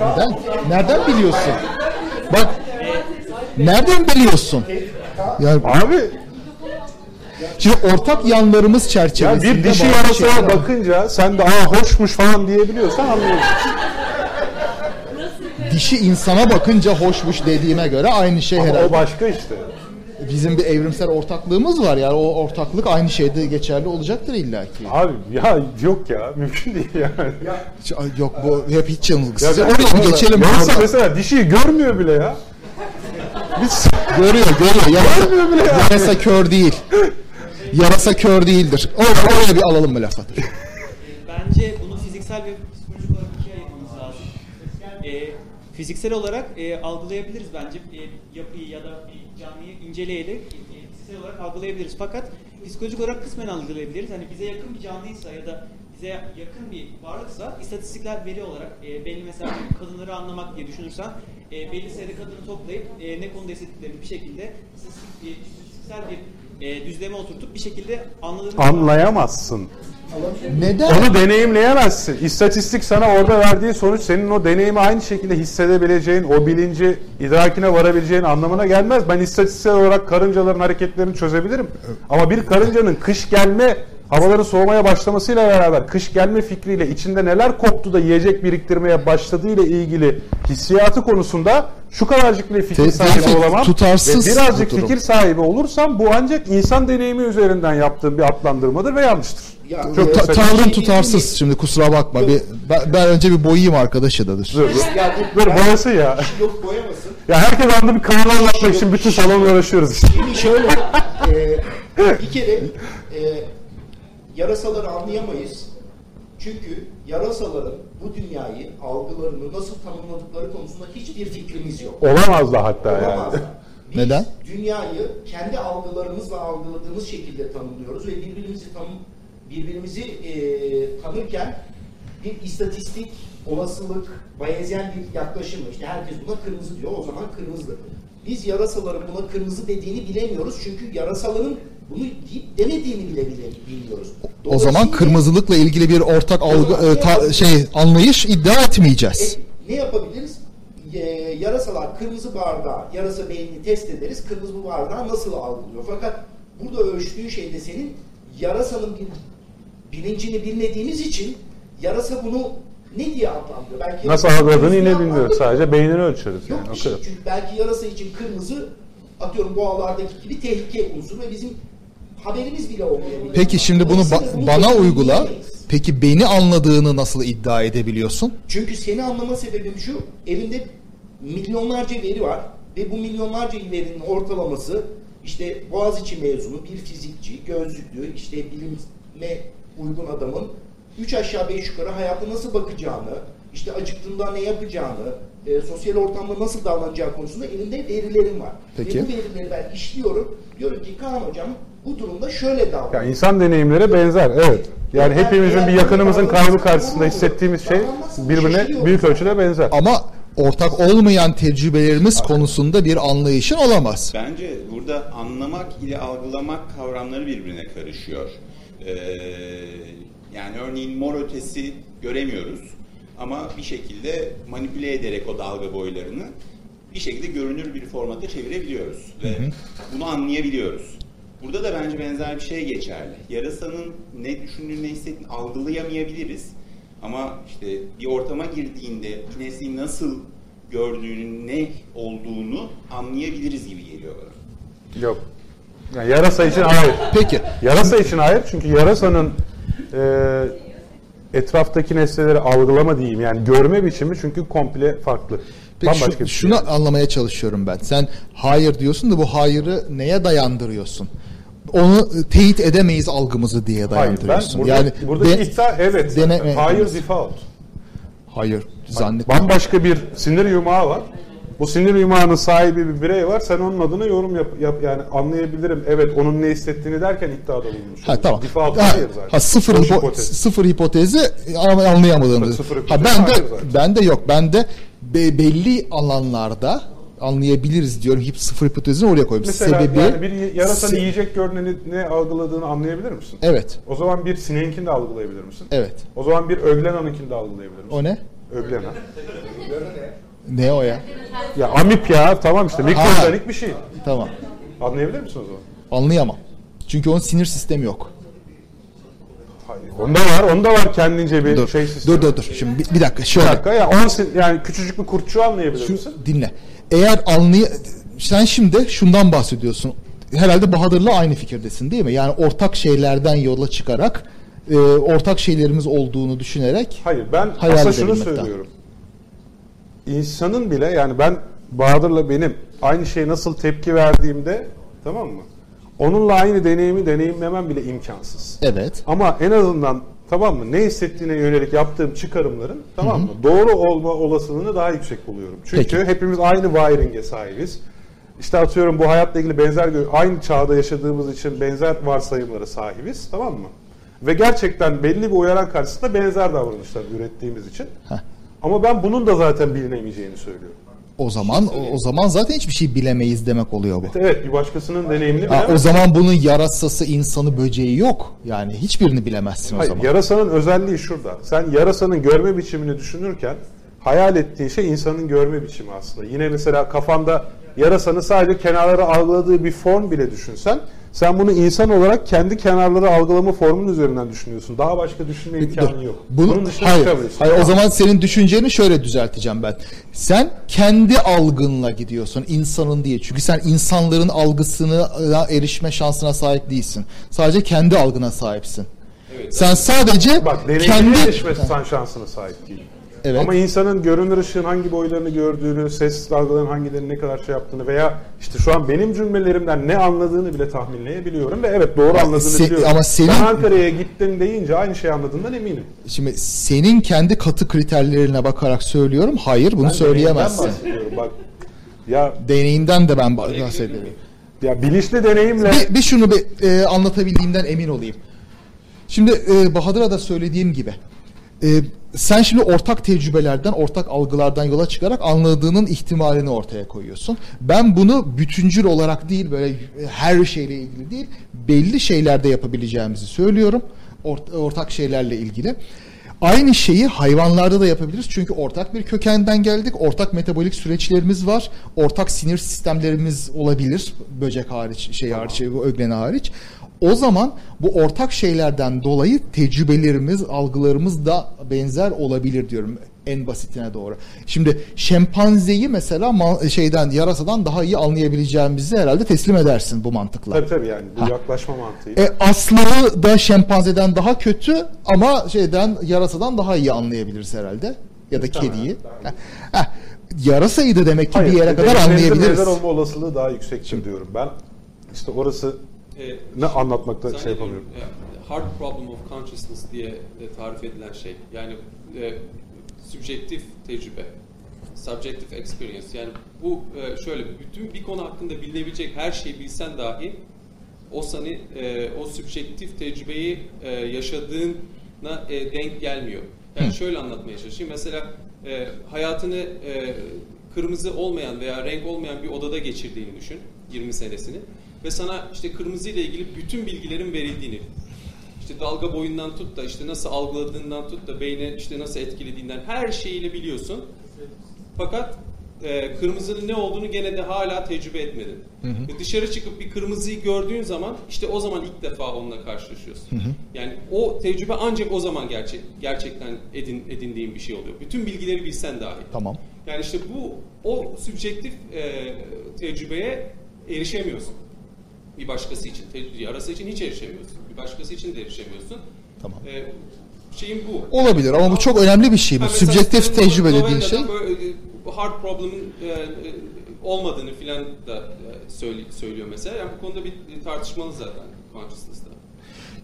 Neden? Nereden biliyorsun? Bak nereden biliyorsun? Yani Abi şimdi ortak yanlarımız ya çerçevesinde bir dişi bazı yarasaya şeyler- bakınca sen de aa hoşmuş falan diyebiliyorsan anlıyorsun. dişi insana bakınca hoşmuş dediğime göre aynı şey Ama o herhalde. başka işte. Bizim bir evrimsel ortaklığımız var yani o ortaklık aynı şeyde geçerli olacaktır illaki. Abi ya yok ya mümkün değil yani. Ay, Yok bu hep hiç yanılgısı. Ya orada- geçelim. Oradan. mesela dişiyi görmüyor bile ya. Biz Görüyor görüyor. Görmüyor bile yani. yarasa kör değil. Yarasa kör değildir. Oraya, oraya bir alalım mı lafı? Bence bunu fiziksel ve psikolojik olarak ikiye ayırmamız lazım. Ee, fiziksel olarak e, algılayabiliriz bence e, yapıyı ya da bir canlıyı inceleyerek e, fiziksel olarak algılayabiliriz. Fakat psikolojik olarak kısmen algılayabiliriz. Hani bize yakın bir canlıysa ya da bize yakın bir varlıksa istatistiksel veri olarak e, belli mesela kadınları anlamak diye düşünürsen e, belli sayıda kadını toplayıp e, ne konuda istediklerini bir şekilde istatistik- e, bir e, düzleme oturtup bir şekilde anladığını Anlayamazsın. Neden? Onu deneyimleyemezsin. İstatistik sana orada verdiği sonuç senin o deneyimi aynı şekilde hissedebileceğin, o bilinci idrakine varabileceğin anlamına gelmez. Ben istatistiksel olarak karıncaların hareketlerini çözebilirim. Ama bir karıncanın kış gelme, havaların soğumaya başlamasıyla beraber kış gelme fikriyle içinde neler koptu da yiyecek biriktirmeye başladığıyla ilgili hissiyatı konusunda şu kadarcık bile fikir Te- sahibi olamam. tutarsız Ve birazcık fikir sahibi olursam bu ancak insan deneyimi üzerinden yaptığım bir adlandırmadır ve yanlıştır. Ya, Çok Ta- tavrın tutarsız şimdi kusura bakma. Bir, ben, ben önce bir boyayayım arkadaşı da dur. Ya Dur boyası ya. Yok boyamasın. Ya herkes anda bir kanal anlatmak için bütün salonla uğraşıyoruz işte. Şimdi şöyle, e, bir kere e, yarasaları anlayamayız. Çünkü yarasaların bu dünyayı, algılarını nasıl tanımladıkları konusunda hiçbir fikrimiz yok. Olamaz da hatta yani. Olamazlar. Biz Neden? dünyayı kendi algılarımızla algıladığımız şekilde tanımlıyoruz ve birbirimizi tanım birbirimizi e, tanırken bir istatistik, olasılık, bayezyen bir yaklaşımı. İşte herkes buna kırmızı diyor, o zaman kırmızı. Biz yarasaların buna kırmızı dediğini bilemiyoruz çünkü yarasaların bunu deyip demediğini bile bile bilmiyoruz. O zaman kırmızılıkla ilgili bir ortak algı e, ta- şey anlayış iddia etmeyeceğiz. E, ne yapabiliriz? E, yarasalar kırmızı bardağı, yarasa beynini test ederiz. Kırmızı bardağı nasıl algılıyor? Fakat burada ölçtüğü şey de senin yarasanın bir bilincini bilmediğimiz için yarasa bunu ne diye adlandırıyor? Belki Nasıl kırmızı yine bilmiyoruz. Sadece beynini ölçeriz. Yok Yani. şey. Çünkü belki yarasa için kırmızı atıyorum boğalardaki gibi tehlike unsuru ve bizim haberimiz bile olmayabilir. Peki şimdi bunu ba- bana uygula. Peki beni anladığını nasıl iddia edebiliyorsun? Çünkü seni anlama sebebim şu, elinde milyonlarca veri var ve bu milyonlarca verinin ortalaması işte Boğaziçi mezunu bir fizikçi, gözlüklü, işte bilime uygun adamın üç aşağı beş yukarı hayata nasıl bakacağını, işte acıktığında ne yapacağını, e, sosyal ortamda nasıl davranacağı konusunda elinde verilerim var. Peki. Ve bu verileri ben işliyorum. Diyorum ki Kaan hocam bu durumda şöyle davran. Ya insan deneyimleri benzer. Evet. Yani Eğer- hepimizin eğer bir yakınımızın kaybı karşısında hissettiğimiz şey birbirine şaşırıyoruz. büyük ölçüde benzer. Ama ortak olmayan tecrübelerimiz konusunda bir anlayışın olamaz. Bence burada anlamak ile algılamak kavramları birbirine karışıyor. Ee, yani örneğin mor ötesi göremiyoruz ama bir şekilde manipüle ederek o dalga boylarını bir şekilde görünür bir formata çevirebiliyoruz ve bunu anlayabiliyoruz. Burada da bence benzer bir şey geçerli. Yarasanın ne düşündüğünü, ne hissettiğini algılayamayabiliriz. Ama işte bir ortama girdiğinde bir nesneyi nasıl gördüğünün ne olduğunu anlayabiliriz gibi geliyor bana. Yok. Yani yarasa için hayır. Peki. Yarasa için hayır çünkü yarasanın e, etraftaki nesneleri algılama diyeyim yani görme biçimi çünkü komple farklı. Peki şu- Bambaşka bir şey. şunu anlamaya çalışıyorum ben. Sen hayır diyorsun da bu hayırı neye dayandırıyorsun? Onu e, teyit edemeyiz algımızı diye Hayır ben dayandırıyorsun. burada, yani buradaki de- iddia evet. deneme- hayır default. Hayır zannetmiyorum. Bambaşka bir sinir yumağı var. Bu sinir yumağının sahibi bir birey var. Sen onun adına yorum yap, yap yani anlayabilirim. Evet onun ne hissettiğini derken iddiada bulunmuş. Ha tamam. Default ha, hayır zaten. ha, sıfır, hipo- hipotez. sıfır hipotezi ama anlayamadığımız. Sıfır Ha hipotezi ben de zaten. ben de yok. Ben de be- belli alanlarda anlayabiliriz diyorum. Hip sıfır hipotezini oraya koyuyorum. Mesela Sebebi yani bir yarasanın se- yiyecek gördüğünü ne algıladığını anlayabilir misin? Evet. O zaman bir sineğinkini de algılayabilir misin? Evet. O zaman bir öglenanınkini de algılayabilir misin? O ne? Öglena. Ne o ya? Ya amip ya tamam işte mikroorganik bir şey. Tamam. Anlayabilir misin o zaman? Anlayamam. Çünkü onun sinir sistemi yok. Hayır. Onda var, onda var kendince bir Dur. şey sistemi. Dur dur dur. Şimdi bir, bir dakika Bir şöyle. dakika ya on yani küçücük bir kurtçuğu anlayabilir Şu, misin? dinle. Eğer anlay sen şimdi şundan bahsediyorsun. Herhalde Bahadır'la aynı fikirdesin değil mi? Yani ortak şeylerden yola çıkarak e, ortak şeylerimiz olduğunu düşünerek Hayır ben aslında şunu söylüyorum. İnsanın bile yani ben Bahadır'la benim aynı şeye nasıl tepki verdiğimde tamam mı? Onunla aynı deneyimi deneyimlemem bile imkansız. Evet. Ama en azından tamam mı ne hissettiğine yönelik yaptığım çıkarımların tamam mı doğru olma olasılığını daha yüksek buluyorum. Çünkü Peki. hepimiz aynı wiring'e sahibiz. İşte atıyorum bu hayatla ilgili benzer aynı çağda yaşadığımız için benzer varsayımlara sahibiz tamam mı? Ve gerçekten belli bir uyaran karşısında benzer davranışlar ürettiğimiz için. Heh. Ama ben bunun da zaten bilinemeyeceğini söylüyorum. O zaman o, o zaman zaten hiçbir şey bilemeyiz demek oluyor bu. Evet bir başkasının deneyimini Ha, o zaman bunun yarasası, insanı, böceği yok. Yani hiçbirini bilemezsin o Hayır, zaman. yarasanın özelliği şurada. Sen yarasanın görme biçimini düşünürken hayal ettiğin şey insanın görme biçimi aslında. Yine mesela kafanda yarasanın sadece kenarları algıladığı bir form bile düşünsen sen bunu insan olarak kendi kenarları algılama formunun üzerinden düşünüyorsun. Daha başka düşünme imkanı yok. Bunu, Bunun dışına hayır, çıkamıyorsun. hayır, o zaman senin düşünceni şöyle düzelteceğim ben. Sen kendi algınla gidiyorsun insanın diye. Çünkü sen insanların algısına erişme şansına sahip değilsin. Sadece kendi algına sahipsin. sen sadece Bak kendi erişme şansına sahip değil. Evet. Ama insanın görünür ışığın hangi boylarını gördüğünü, ses dalgaların hangilerinin ne kadar şey yaptığını veya işte şu an benim cümlelerimden ne anladığını bile tahminleyebiliyorum ve evet doğru anladığını se- biliyorum. ama senin- Ben Ankara'ya gittin deyince aynı şey anladığından eminim. Şimdi senin kendi katı kriterlerine bakarak söylüyorum. Hayır bunu Ben söyleyemezsin. deneyimden. Bak ya Deneyinden de ben bahsediyorum. ya bilinçli deneyimle Bir, bir şunu bir e, anlatabildiğimden emin olayım. Şimdi e, Bahadır'a da söylediğim gibi e, sen şimdi ortak tecrübelerden, ortak algılardan yola çıkarak anladığının ihtimalini ortaya koyuyorsun. Ben bunu bütüncül olarak değil böyle her şeyle ilgili değil, belli şeylerde yapabileceğimizi söylüyorum. Ort- ortak şeylerle ilgili. Aynı şeyi hayvanlarda da yapabiliriz. Çünkü ortak bir kökenden geldik. Ortak metabolik süreçlerimiz var. Ortak sinir sistemlerimiz olabilir. Böcek hariç, şey hariç, bu ögleni hariç. O zaman bu ortak şeylerden dolayı tecrübelerimiz, algılarımız da benzer olabilir diyorum en basitine doğru. Şimdi şempanzeyi mesela şeyden yarasadan daha iyi anlayabileceğimizi herhalde teslim edersin bu mantıkla. tabii tabii yani bu Ha. yaklaşma mantığı. E, aslı da şempanzeden daha kötü ama şeyden yarasadan daha iyi anlayabiliriz herhalde. Ya da kediyi. Heh. Yarasayı da demek ki bir yere kadar anlayabiliriz. benzer olma olasılığı daha yüksektir diyorum ben. İşte orası E, ne anlatmakta şey yapamıyorum. e, Hard problem of consciousness diye e, tarif edilen şey. Yani e, subjektif tecrübe. Subjective experience. Yani bu e, şöyle bütün bir konu hakkında bilinebilecek her şeyi bilsen dahi o seni e, o subjektif tecrübeyi e, yaşadığına e, denk gelmiyor. Yani şöyle anlatmaya çalışayım. Mesela e, hayatını e, kırmızı olmayan veya renk olmayan bir odada geçirdiğini düşün 20 senesini ve sana işte kırmızı ile ilgili bütün bilgilerin verildiğini işte dalga boyundan tut da işte nasıl algıladığından tut da beyne işte nasıl etkilediğinden her şeyiyle biliyorsun. Fakat e, kırmızının ne olduğunu gene de hala tecrübe etmedin. Hı hı. Ve dışarı çıkıp bir kırmızıyı gördüğün zaman işte o zaman ilk defa onunla karşılaşıyorsun. Hı hı. Yani o tecrübe ancak o zaman gerçek gerçekten edin, edindiğin bir şey oluyor. Bütün bilgileri bilsen dahi. Tamam. Yani işte bu o subjektif e, tecrübeye erişemiyorsun. Bir başkası için, yarası için hiç erişemiyorsun. Bir başkası için de erişemiyorsun. Tamam. E, şeyin bu. Olabilir ama bu çok önemli bir şey bu. Subjektif senin tecrübe dediğin şey. böyle, e, hard problem'ın e, e, olmadığını filan da e, söyle- söylüyor mesela. Yani bu konuda bir tartışmalı zaten consciousness'ta.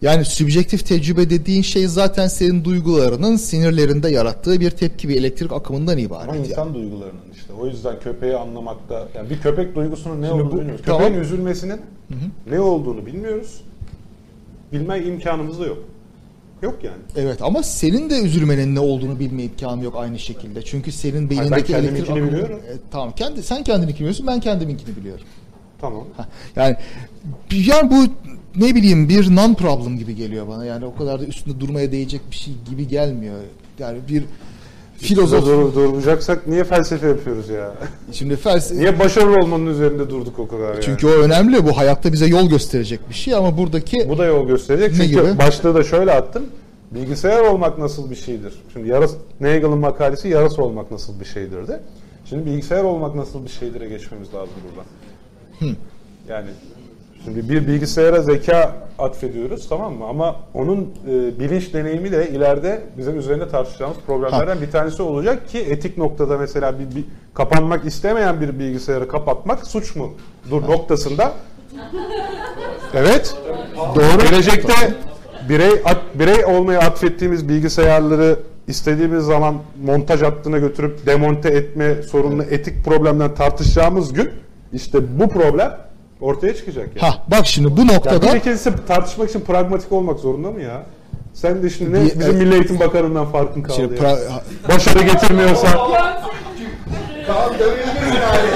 Yani subjektif tecrübe dediğin şey zaten senin duygularının sinirlerinde yarattığı bir tepki, bir elektrik akımından ibaret. Ama yani. insan duygularının işte. O yüzden köpeği anlamakta, yani bir köpek duygusunun ne Şimdi olduğunu bu- bilmiyoruz. tamam. Köpeğin üzülmesinin Hı hı. ne olduğunu bilmiyoruz. Bilme imkanımız da yok. Yok yani. Evet ama senin de üzülmenin ne olduğunu bilme imkanı yok aynı şekilde. Çünkü senin ben beynindeki elektrik kendiminkini akımı... biliyorum. E, tamam kendi sen kendini biliyorsun ben kendiminkini biliyorum. Tamam. Ha, Yani yani bu ne bileyim bir non problem gibi geliyor bana. Yani o kadar da üstünde durmaya değecek bir şey gibi gelmiyor. Yani bir filozof Dur, duracaksak niye felsefe yapıyoruz ya? Şimdi felsefe Niye başarılı olmanın üzerinde durduk o kadar çünkü yani? o önemli. Bu hayatta bize yol gösterecek bir şey ama buradaki Bu da yol gösterecek. Ne Çünkü gibi? başlığı da şöyle attım. Bilgisayar olmak nasıl bir şeydir? Şimdi yaras Nagel'ın makalesi yarası olmak nasıl bir şeydir de. Şimdi bilgisayar olmak nasıl bir şeydir'e geçmemiz lazım buradan. Hı. Yani şimdi bir bilgisayara zeka atfediyoruz tamam mı? Ama onun e, bilinç deneyimi de ileride bizim üzerinde tartışacağımız problemlerden bir tanesi olacak ki etik noktada mesela bir, bir kapanmak istemeyen bir bilgisayarı kapatmak suç mu? Dur noktasında Evet. Doğru. Gelecekte birey at- birey olmaya atfettiğimiz bilgisayarları istediğimiz zaman montaj hattına götürüp demonte etme sorununu etik problemden tartışacağımız gün işte bu problem ortaya çıkacak yani. ha bak şimdi bu Ya noktada bir ikincisi tartışmak için pragmatik olmak zorunda mı ya? Sen de şimdi ne Bir- bizim Milli Eğitim Bakanı'ndan farkın kaldı Şimdi ya. pra- Başarı getirmiyorsa Tamam dövebilirsin abi.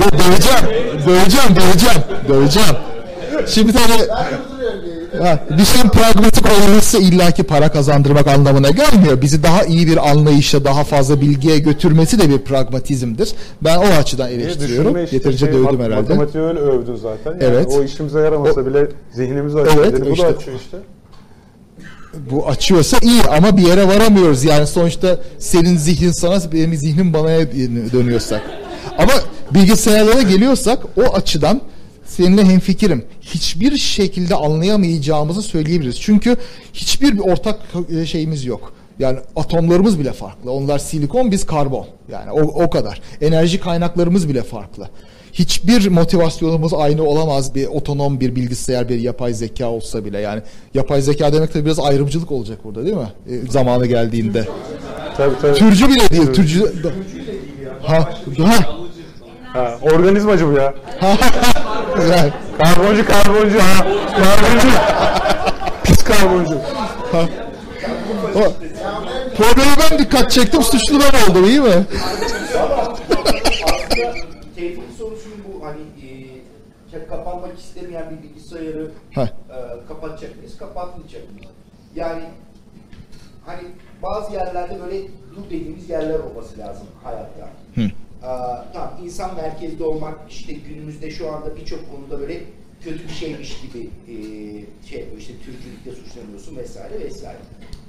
Dö- döveceğim, döveceğim, döveceğim, döveceğim. Şimdi tabii Ha, bir şeyin pragmatik olması illaki para kazandırmak anlamına gelmiyor. Bizi daha iyi bir anlayışa, daha fazla bilgiye götürmesi de bir pragmatizmdir. Ben o açıdan eleştiriyorum. İşte Yeterince şey, dövdüm herhalde. Matematiği öyle övdün zaten. Yani Evet. O işimize yaramasa bile zihnimizi açıyor. Evet, Bu işte. da açıyor işte. Bu açıyorsa iyi ama bir yere varamıyoruz. Yani sonuçta senin zihnin sana, benim zihnim bana dönüyorsak. Ama bilgisayarlara geliyorsak o açıdan seninle hemfikirim. Hiçbir şekilde anlayamayacağımızı söyleyebiliriz. Çünkü hiçbir bir ortak e, şeyimiz yok. Yani atomlarımız bile farklı. Onlar silikon, biz karbon. Yani o, o kadar. Enerji kaynaklarımız bile farklı. Hiçbir motivasyonumuz aynı olamaz bir otonom bir bilgisayar, bir yapay zeka olsa bile. Yani yapay zeka demek de biraz ayrımcılık olacak burada değil mi? E, zamanı geldiğinde. Tabii, tabii. Türcü bile değil. Türcü... Ha, ha. Ha, organizmacı bu ya. Yani. Karboncu karboncu ha. Karboncu. Pis karboncu. O, probleme ben dikkat çektim, suçlu ben oldum iyi mi? aslında sorusunun bu hani e, kapanmak istemeyen bir bilgisayarı Heh. e, kapatacak mıyız? Kapatmayacak mıyız? Yani hani bazı yerlerde böyle dur dediğimiz yerler olması lazım hayatta. Tamam insan merkezli olmak işte günümüzde şu anda birçok konuda böyle kötü bir şeymiş gibi e, şey işte türcülükle suçlanıyorsun vesaire vesaire.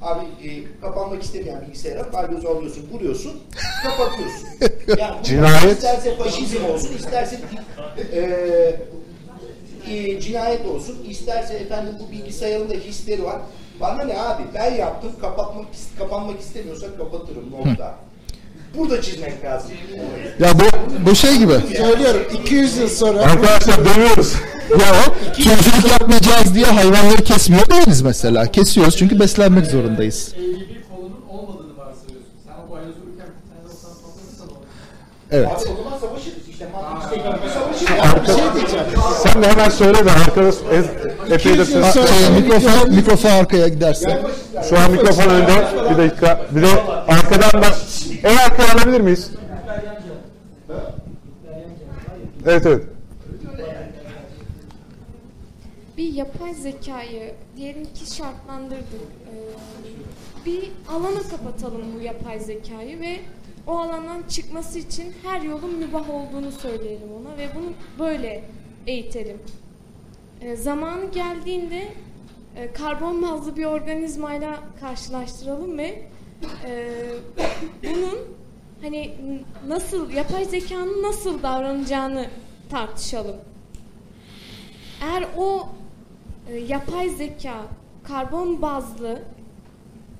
Abi e, kapanmak istemeyen bilgisayara balyozu alıyorsun, vuruyorsun, kapatıyorsun. Yani Cinayet. isterse faşizm olsun, isterse e, e, cinayet olsun, isterse efendim bu bilgisayarın da hisleri var. Bana ne abi ben yaptım kapatmak kapanmak istemiyorsak kapatırım nokta. Burada çizmek lazım. Ya bu, bu şey gibi. Söylüyorum 200 yıl sonra Arkadaşlar dövüyoruz. Ya o türcülük yapmayacağız diye hayvanları kesmiyor değiliz mesela. Kesiyoruz çünkü beslenmek zorundayız. Evet. Abi o zaman savaşırız işte. Mantıklı savaşırız. bir şey diyeceğim. Sen de hemen söyle de arkadaş epey de sonra- şey, mikrofon, mikrofon arkaya giderse. Şu an mikrofon önde. Bir dakika. Bir de arkadan da en arkaya alabilir miyiz? Evet evet. bir yapay zekayı diyelim ki şartlandırdık. Ee, bir alana kapatalım bu yapay zekayı ve o alandan çıkması için her yolun mübah olduğunu söyleyelim ona ve bunu böyle eğitelim. Ee, zamanı geldiğinde e, karbon bazlı bir organizmayla karşılaştıralım ve e, bunun hani nasıl yapay zekanın nasıl davranacağını tartışalım. Eğer o e, yapay zeka karbon bazlı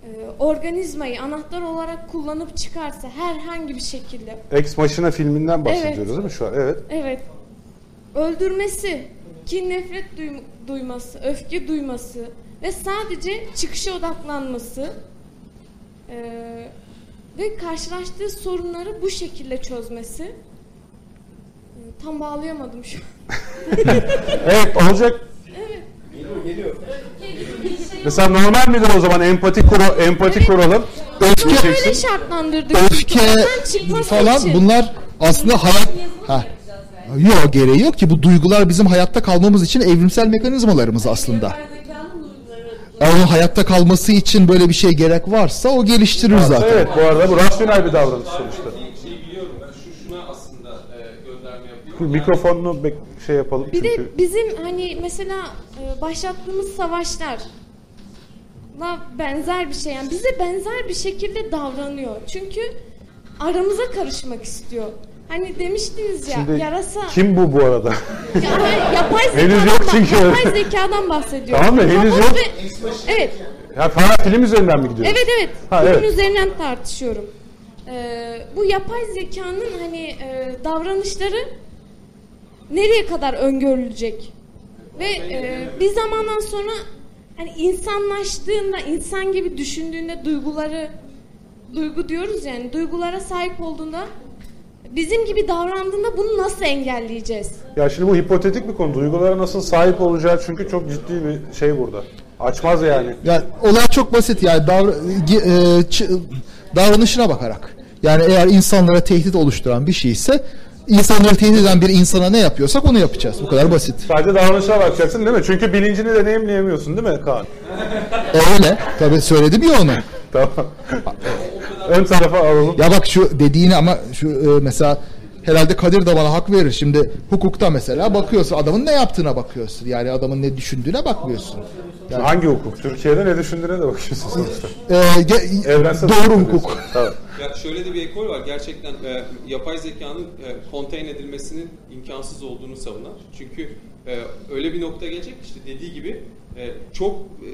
e, organizmayı anahtar olarak kullanıp çıkarsa herhangi bir şekilde Ex Machina filminden bahsediyoruz Evet. değil mi şu an? Evet. evet öldürmesi, kin nefret duym- duyması, öfke duyması ve sadece çıkışa odaklanması e, ve karşılaştığı sorunları bu şekilde çözmesi E, tam bağlayamadım şu an. Evet olacak. Evet. Geliyor geliyor. Mesela normal midir o zaman empati kuru empati kuralım. Bunu böyle Diyeceksin. şartlandırdık. Öfke falan için. bunlar aslında hayat... Ha. Yok gereği yok ki bu duygular bizim hayatta kalmamız için evrimsel mekanizmalarımız aslında. Onun hayatta kalması için böyle bir şey gerek varsa o geliştirir zaten. Evet bu arada bu rasyonel bir davranış sonuçta. Şey biliyorum ben şu şuna aslında e. Mikrofonunu bek- şey yapalım Bir çünkü. de bizim hani mesela e, başlattığımız savaşlar benzer bir şey yani bize benzer bir şekilde davranıyor. Çünkü aramıza karışmak istiyor. Hani demiştiniz ya Şimdi yarasa kim bu bu arada? Ya, hani yapay Henüz zekadan, yok bah- çünkü. yapay zekadan bahsediyorum. Tamam da henüz Robot yok. ve- evet. Ya falan film üzerinden mi gidiyoruz? Evet evet. Ha, Bunun evet. üzerinden tartışıyorum. Ee, bu yapay zekanın hani e, davranışları nereye kadar öngörülecek? Ve e, bir zamandan sonra hani insanlaştığında, insan gibi düşündüğünde duyguları duygu diyoruz yani duygulara sahip olduğunda bizim gibi davrandığında bunu nasıl engelleyeceğiz? Ya şimdi bu hipotetik bir konu. Duygulara nasıl sahip olacağı çünkü çok ciddi bir şey burada. Açmaz yani. Yani olay çok basit yani davra- e, ç- davranışına bakarak. Yani eğer insanlara tehdit oluşturan bir şey ise insanları tehdit eden bir insana ne yapıyorsak onu yapacağız. Bu kadar basit. Sadece davranışa bakacaksın değil mi? Çünkü bilincini deneyimleyemiyorsun değil mi Kaan? Öyle. Tabii söyledim ya onu. Tamam. Ön tarafa alalım. Ya bak şu dediğini ama şu e, mesela herhalde Kadir de bana hak verir. Şimdi hukukta mesela bakıyorsun adamın ne yaptığına bakıyorsun. Yani adamın ne düşündüğüne bakmıyorsun. Yani, Hangi hukuk? Türkiye'de ne düşündüğüne de bakıyorsun sonuçta. e, ge- Evrensel doğru hukuk. Tamam. Ya şöyle de bir ekol var. Gerçekten e, yapay zekanın e, konteyn edilmesinin imkansız olduğunu savunan. Çünkü e, öyle bir nokta gelecek işte dediği gibi e, çok e,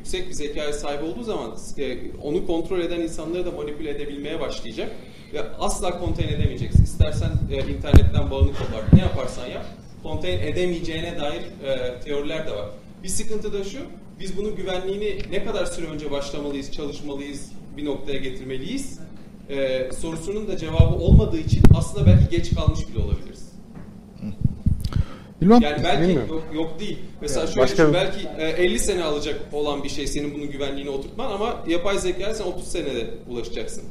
yüksek bir zekaya sahip olduğu zaman e, onu kontrol eden insanları da manipüle edebilmeye başlayacak ve asla konteyn edemeyeceksin. İstersen e, internetten bağını kopar. Ne yaparsan yap konteyn edemeyeceğine dair e, teoriler de var. Bir sıkıntı da şu. Biz bunun güvenliğini ne kadar süre önce başlamalıyız, çalışmalıyız, bir noktaya getirmeliyiz e, sorusunun da cevabı olmadığı için aslında belki geç kalmış bile olabiliriz. Bilmem. Yani belki Bilmiyorum. yok, yok değil. Mesela Yani şöyle başka düşün, belki e, 50 sene alacak olan bir şey senin bunun güvenliğini oturtman ama yapay zekaya sen 30 senede ulaşacaksın.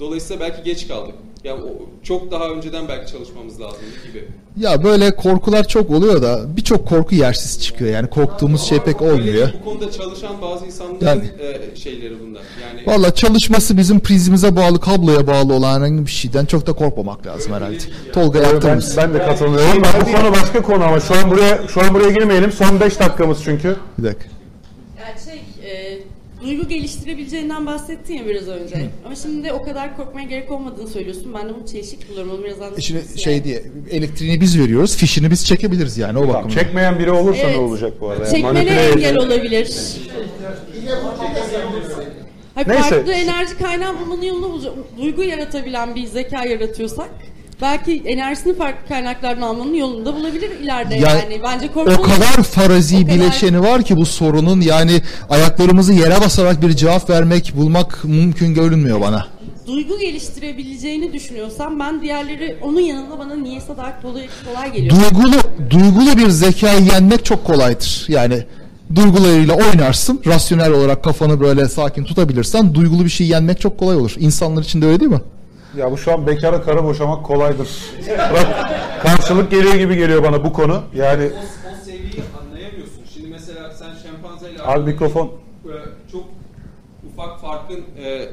Dolayısıyla belki geç kaldık. Yani o, çok daha önceden belki çalışmamız lazım gibi. Ya böyle korkular çok oluyor da birçok korku yersiz çıkıyor. Yani korktuğumuz şey pek olmuyor. bu konuda çalışan bazı insanların Yani- e, şeyleri bunlar. Yani Valla çalışması bizim prizimize bağlı, kabloya bağlı olan herhangi bir şeyden çok da korkmamak lazım herhalde. Tolga Ben, yaptığımız. ben de katılıyorum. Ben bu konu başka konu ama şu an buraya şu an buraya girmeyelim. Son 5 dakikamız çünkü. Bir dakika. Yani e, duygu geliştirebileceğinden bahsettin ya biraz önce. Ama şimdi de o kadar korkmaya gerek olmadığını söylüyorsun. Ben de bunu çelişik buluyorum. Onu biraz anlatır Şimdi mısın şey yani? diye elektriğini biz veriyoruz, fişini biz çekebiliriz yani o bakımdan. Çekmeyen biri olursa Evet. ne olacak bu arada? Yani Çekmene manipüle engel olabilir. Hayır, Neyse. farklı enerji kaynağı bulmanın yolunu bulacak. Duygu yaratabilen bir zeka yaratıyorsak belki enerjisini farklı kaynaklardan almanın yolunu da bulabilir ileride. Ya, yani bence korkmalı. O kadar farazi O kadar- bileşeni var ki bu sorunun yani ayaklarımızı yere basarak bir cevap vermek, bulmak mümkün görünmüyor bana. Duygu geliştirebileceğini düşünüyorsam ben diğerleri onun yanında bana niyeyse daha kolay, kolay geliyor. Duygulu, duygulu bir zekayı yenmek çok kolaydır. Yani duygularıyla oynarsın, rasyonel olarak kafanı böyle sakin tutabilirsen duygulu bir şey yenmek çok kolay olur. İnsanlar için de öyle değil mi? Ya bu şu an bekara karı boşamak kolaydır. Bak, Karşılık geliyor gibi geliyor bana bu konu. Yani o, o seviyeyi anlayamıyorsun. Şimdi mesela sen şempanzeyle Al mikrofon. e, çok ufak farkın e,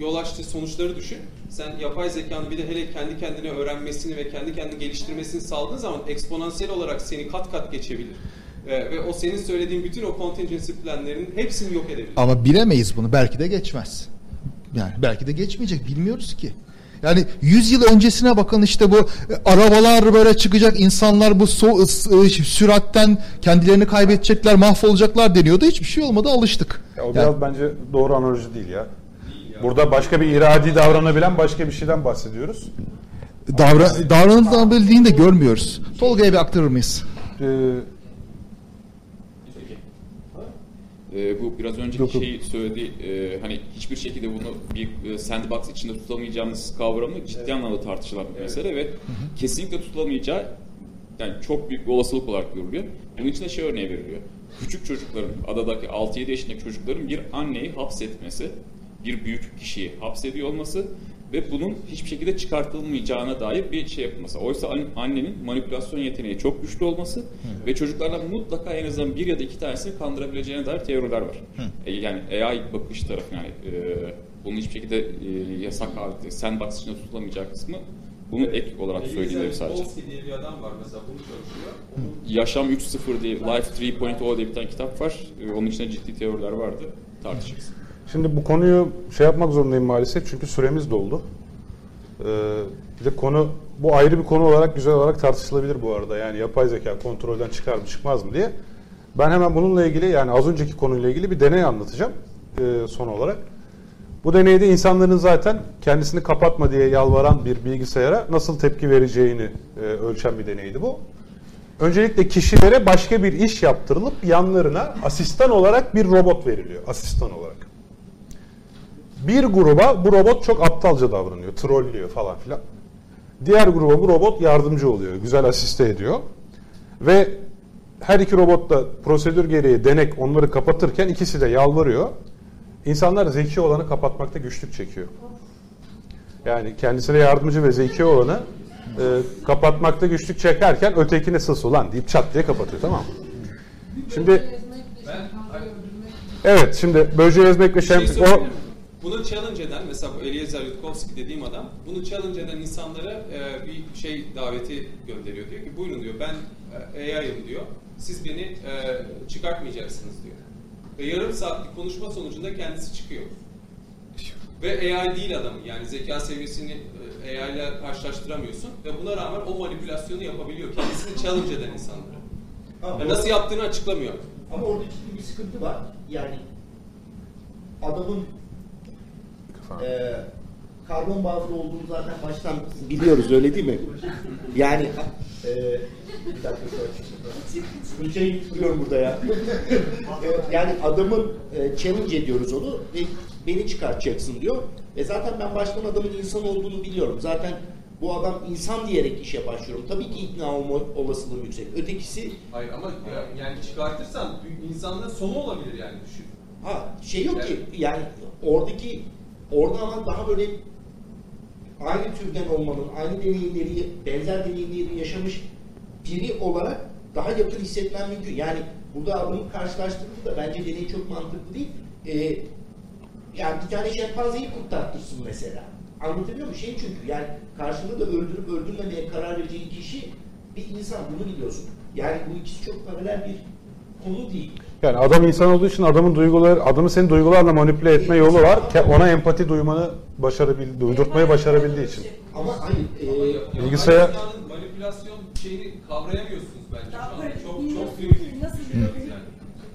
yol açtığı sonuçları düşün. Sen yapay zekanın bir de hele kendi kendine öğrenmesini ve kendi kendini geliştirmesini sağladığın zaman eksponansiyel olarak seni kat kat geçebilir. E, ve o senin söylediğin bütün o contingency planlarının hepsini yok edebilir. Ama bilemeyiz bunu. Belki de geçmez. Yani belki de geçmeyecek. Bilmiyoruz ki. Yani 100 yıl öncesine bakın işte bu e, arabalar böyle çıkacak, insanlar bu so- e, süratten kendilerini kaybedecekler, mahvolacaklar deniyordu. Hiçbir şey olmadı, alıştık. Ya o Yani- biraz bence doğru analoji değil ya. Burada başka bir iradi davranabilen başka bir şeyden bahsediyoruz. Davra davranılabildiğini de görmüyoruz. Tolga'ya bir aktarır mıyız? Ee, Ee, bu biraz önceki Yok, şeyi söyledi. Ee, hani hiçbir şekilde bunu bir e, sandbox içinde tutamayacağımız kavramı ciddi anlamda tartışılan bir mesele ve kesinlikle tutulamayacağı yani çok büyük bir olasılık olarak görülüyor. Bunun için de şey örneği veriliyor. Küçük çocukların, adadaki 6-7 yaşındaki çocukların bir anneyi hapsetmesi, bir büyük kişiyi hapsediyor olması ve bunun hiçbir şekilde çıkartılmayacağına dair bir şey yapılması. Oysa an- annenin manipülasyon yeteneği çok güçlü olması ve çocuklardan mutlaka en azından bir ya da iki tanesini kandırabileceğine dair teoriler var. E, yani AI bakış tarafı yani e, bunun hiçbir şekilde e, yasak halde sandbox içinde tutulamayacağı kısmı bunu ek olarak söyleyebilirim sadece. Polsky diye bir adam var mesela bunu çalışıyor. Yaşam 3.0 diye, Life 3.0 diye bir tane kitap var. E, onun içinde ciddi teoriler vardı. Tartışırız. Şimdi bu konuyu şey yapmak zorundayım maalesef çünkü süremiz doldu. Ee, bir de konu bu ayrı bir konu olarak güzel olarak tartışılabilir bu arada. Yani yapay zeka kontrolden çıkar mı çıkmaz mı diye. Ben hemen bununla ilgili yani az önceki konuyla ilgili bir deney anlatacağım e, son olarak. Bu deneyde insanların zaten kendisini kapatma diye yalvaran bir bilgisayara nasıl tepki vereceğini e, ölçen bir deneydi bu. Öncelikle kişilere başka bir iş yaptırılıp yanlarına asistan olarak bir robot veriliyor. Asistan olarak. Bir gruba bu robot çok aptalca davranıyor, trollüyor falan filan. Diğer gruba bu robot yardımcı oluyor, güzel asiste ediyor. Ve her iki robot da prosedür gereği denek onları kapatırken ikisi de yalvarıyor. İnsanlar zeki olanı kapatmakta güçlük çekiyor. Yani kendisine yardımcı ve zeki olanı e, kapatmakta güçlük çekerken ötekine sus ulan deyip çat diye kapatıyor tamam mı? Şimdi evet şimdi böceği ezmek ve Bir şey o? Bunu challenge eden mesela bu Eliezer Yudkowsky dediğim adam bunu challenge eden insanlara e, bir şey daveti gönderiyor. Diyor ki buyurun diyor ben e, AI'yım diyor. Siz beni e, çıkartmayacaksınız diyor. Ve yarım saatlik konuşma sonucunda kendisi çıkıyor. Ve AI değil adamın yani zeka seviyesini e, AI ile karşılaştıramıyorsun ve buna rağmen o manipülasyonu yapabiliyor. Kendisini challenge eden insanlara. Ama Yani nasıl yaptığını açıklamıyor. Ama orada ciddi bir sıkıntı var. Yani adamın e, karbon bazlı olduğunu zaten baştan biliyoruz öyle değil mi? Yani e, bir dakika şöyle. Şey duruyorum burada ya. E, yani adamın e, challenge ediyoruz onu ve beni çıkartacaksın diyor. Ve zaten ben baştan adamın insan olduğunu biliyorum. Zaten bu adam insan diyerek işe başlıyorum. Tabii ki ikna olma olasılığım yüksek. Ötekisi Hayır ama ya- yani çıkartırsan insanlığın sonu olabilir yani düşün. Ha şey yok ki yani oradaki orada ama daha böyle aynı türden olmanın, aynı deneyimleri, benzer deneyimleri yaşamış biri olarak daha yakın hissetmen mümkün. Yani burada adamı karşılaştırdığında da bence deney çok mantıklı değil. Ee, yani bir tane şempanzeyi kurtartırsın mesela. Anlatabiliyor muyum? Şey çünkü yani karşında da öldürüp öldürmemeye karar vereceğin kişi bir insan bunu biliyorsun. Yani bu ikisi çok paralel bir konu değil. Yani adam insan olduğu için adamın duyguları, adamı senin duygularla manipüle etme yolu var. Ona empati duymanı başarabildi, duydurtmayı başarabildiği için. Ama hayır, e, Bilgisayar- Manipülasyon- şeyini kavrayamıyorsunuz bence. Şu an çok çok primitif. Yani.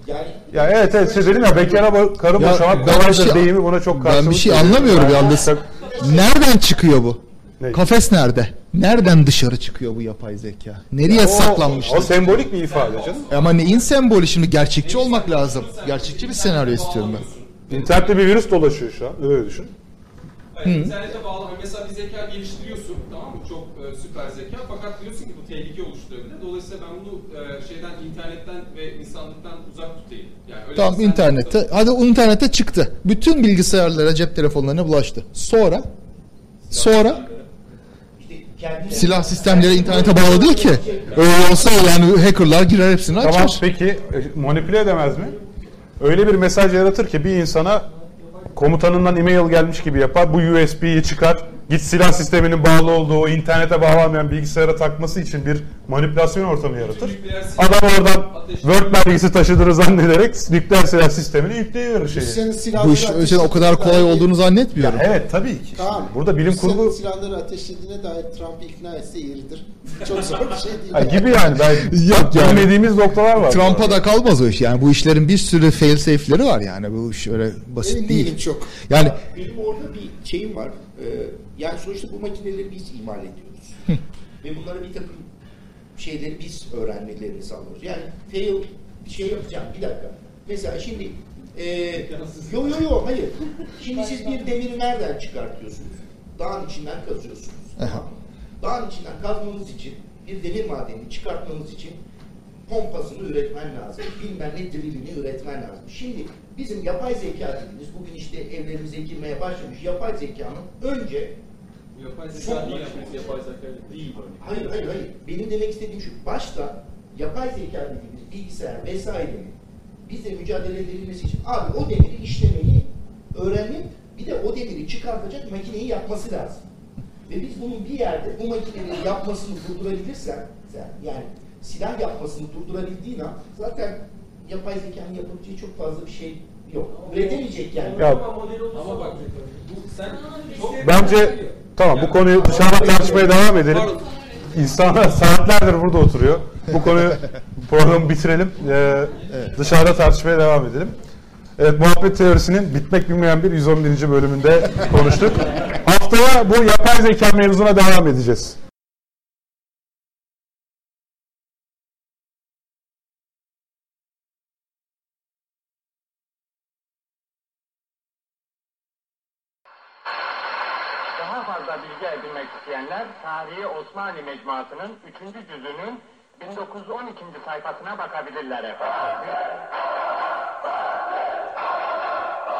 Yani Ya evet evet şey dedim ya bekara karı boşamak kolaydır şey- deyimi buna çok karşılık Ben bir şey anlamıyorum Yani yalnız. Nereden çıkıyor bu? Ne? Kafes nerede? Nereden dışarı çıkıyor bu yapay zeka? Nereye O- saklanmıştır? O sembolik bir ifade canım. Ama neyin sembolü şimdi? Gerçekçi olmak lazım. Gerçekçi bir senaryo istiyorum ben. İnternette bir virüs dolaşıyor şu an. Öyle düşün. Hayır, internete bağlı. Mesela bir zeka geliştiriyorsun tamam mı? Çok e, süper zeka. Fakat diyorsun ki bu tehlike oluşturabilir. Dolayısıyla ben bunu e, şeyden internetten ve insanlıktan uzak tutayım. Yani öyle Tamam internette. Hadi o internette çıktı. Bütün bilgisayarlara, cep telefonlarına bulaştı. Sonra sonra silah sistemleri internete bağlı değil ki. Öyle olsa yani hackerlar girer hepsini açar. Tamam peki e, manipüle edemez mi? Öyle bir mesaj yaratır ki bir insana komutanından e-mail gelmiş gibi yapar. Bu USB'yi çıkar. Git silah sisteminin bağlı olduğu internete bağlanmayan bilgisayara takması için bir manipülasyon ortamı yaratır. Adam oradan Word belgesi taşıdığını zannederek nükleer silah sistemini yükleyiverir şeyi. Bu iş öyle o kadar kolay olduğunu zannetmiyorum. Ya evet tabii ki. Tamam. Burada bilim Rusya'nın kurgu silahları ateşlediğine dair Trump ikna etse yeridir. Çok zor bir şey değil. Ha, gibi yani ben Yok yani. bilmediğimiz noktalar var. Trump'a da kalmaz o iş. Yani bu işlerin bir sürü fail safe'leri var yani. Bu iş öyle basit Emin değil. değilim çok. Yani benim orada bir şeyim var. Ee, yani sonuçta bu makineleri biz imal ediyoruz. Ve bunlara bir takım şeyleri biz öğrenmelerini sağlıyoruz. Yani fail bir şey yapacağım. Bir dakika. Mesela şimdi e, yo yo yo hayır. Şimdi siz bir demiri nereden çıkartıyorsunuz? Dağın içinden kazıyorsunuz. Dağın içinden kazmanız için bir demir madenini çıkartmanız için pompasını üretmen lazım. Bilmem ne drillini üretmen lazım. Şimdi bizim yapay zeka dediğimiz bugün işte evlerimize girmeye başlamış yapay zekanın önce Yapay zeka değil, yapay zeka değil. Hayır hayır hayır. Benim demek istediğim şu. Başta yapay zeka dediğimiz bilgisayar vesairenin bizle mücadele edilmesi için abi o demiri işlemeyi öğrenip bir de o demiri çıkartacak makineyi yapması lazım. Ve biz bunun bir yerde bu makinenin yapmasını durdurabilirsen sen- yani silah yapmasını durdurabildiğin an zaten yapay zekanın yapabileceği çok fazla bir şey yok. Üretemeyecek yani. Ya- Ama bak bu sen çok Bence tamam bu konuyu dışarıda tartışmaya devam edelim. İnsanlar saatlerdir burada oturuyor. Bu konuyu programı bitirelim. Ee, Dışarıda tartışmaya devam edelim. Evet muhabbet teorisinin bitmek bilmeyen bir 111. bölümünde konuştuk. Haftaya bu yapay zeka mevzuna devam edeceğiz. Daha fazla bilgi edinmek isteyenler Osmanlı Mecmuası'nın 3. cüzünün 1912. sayfasına bakabilirler efendim.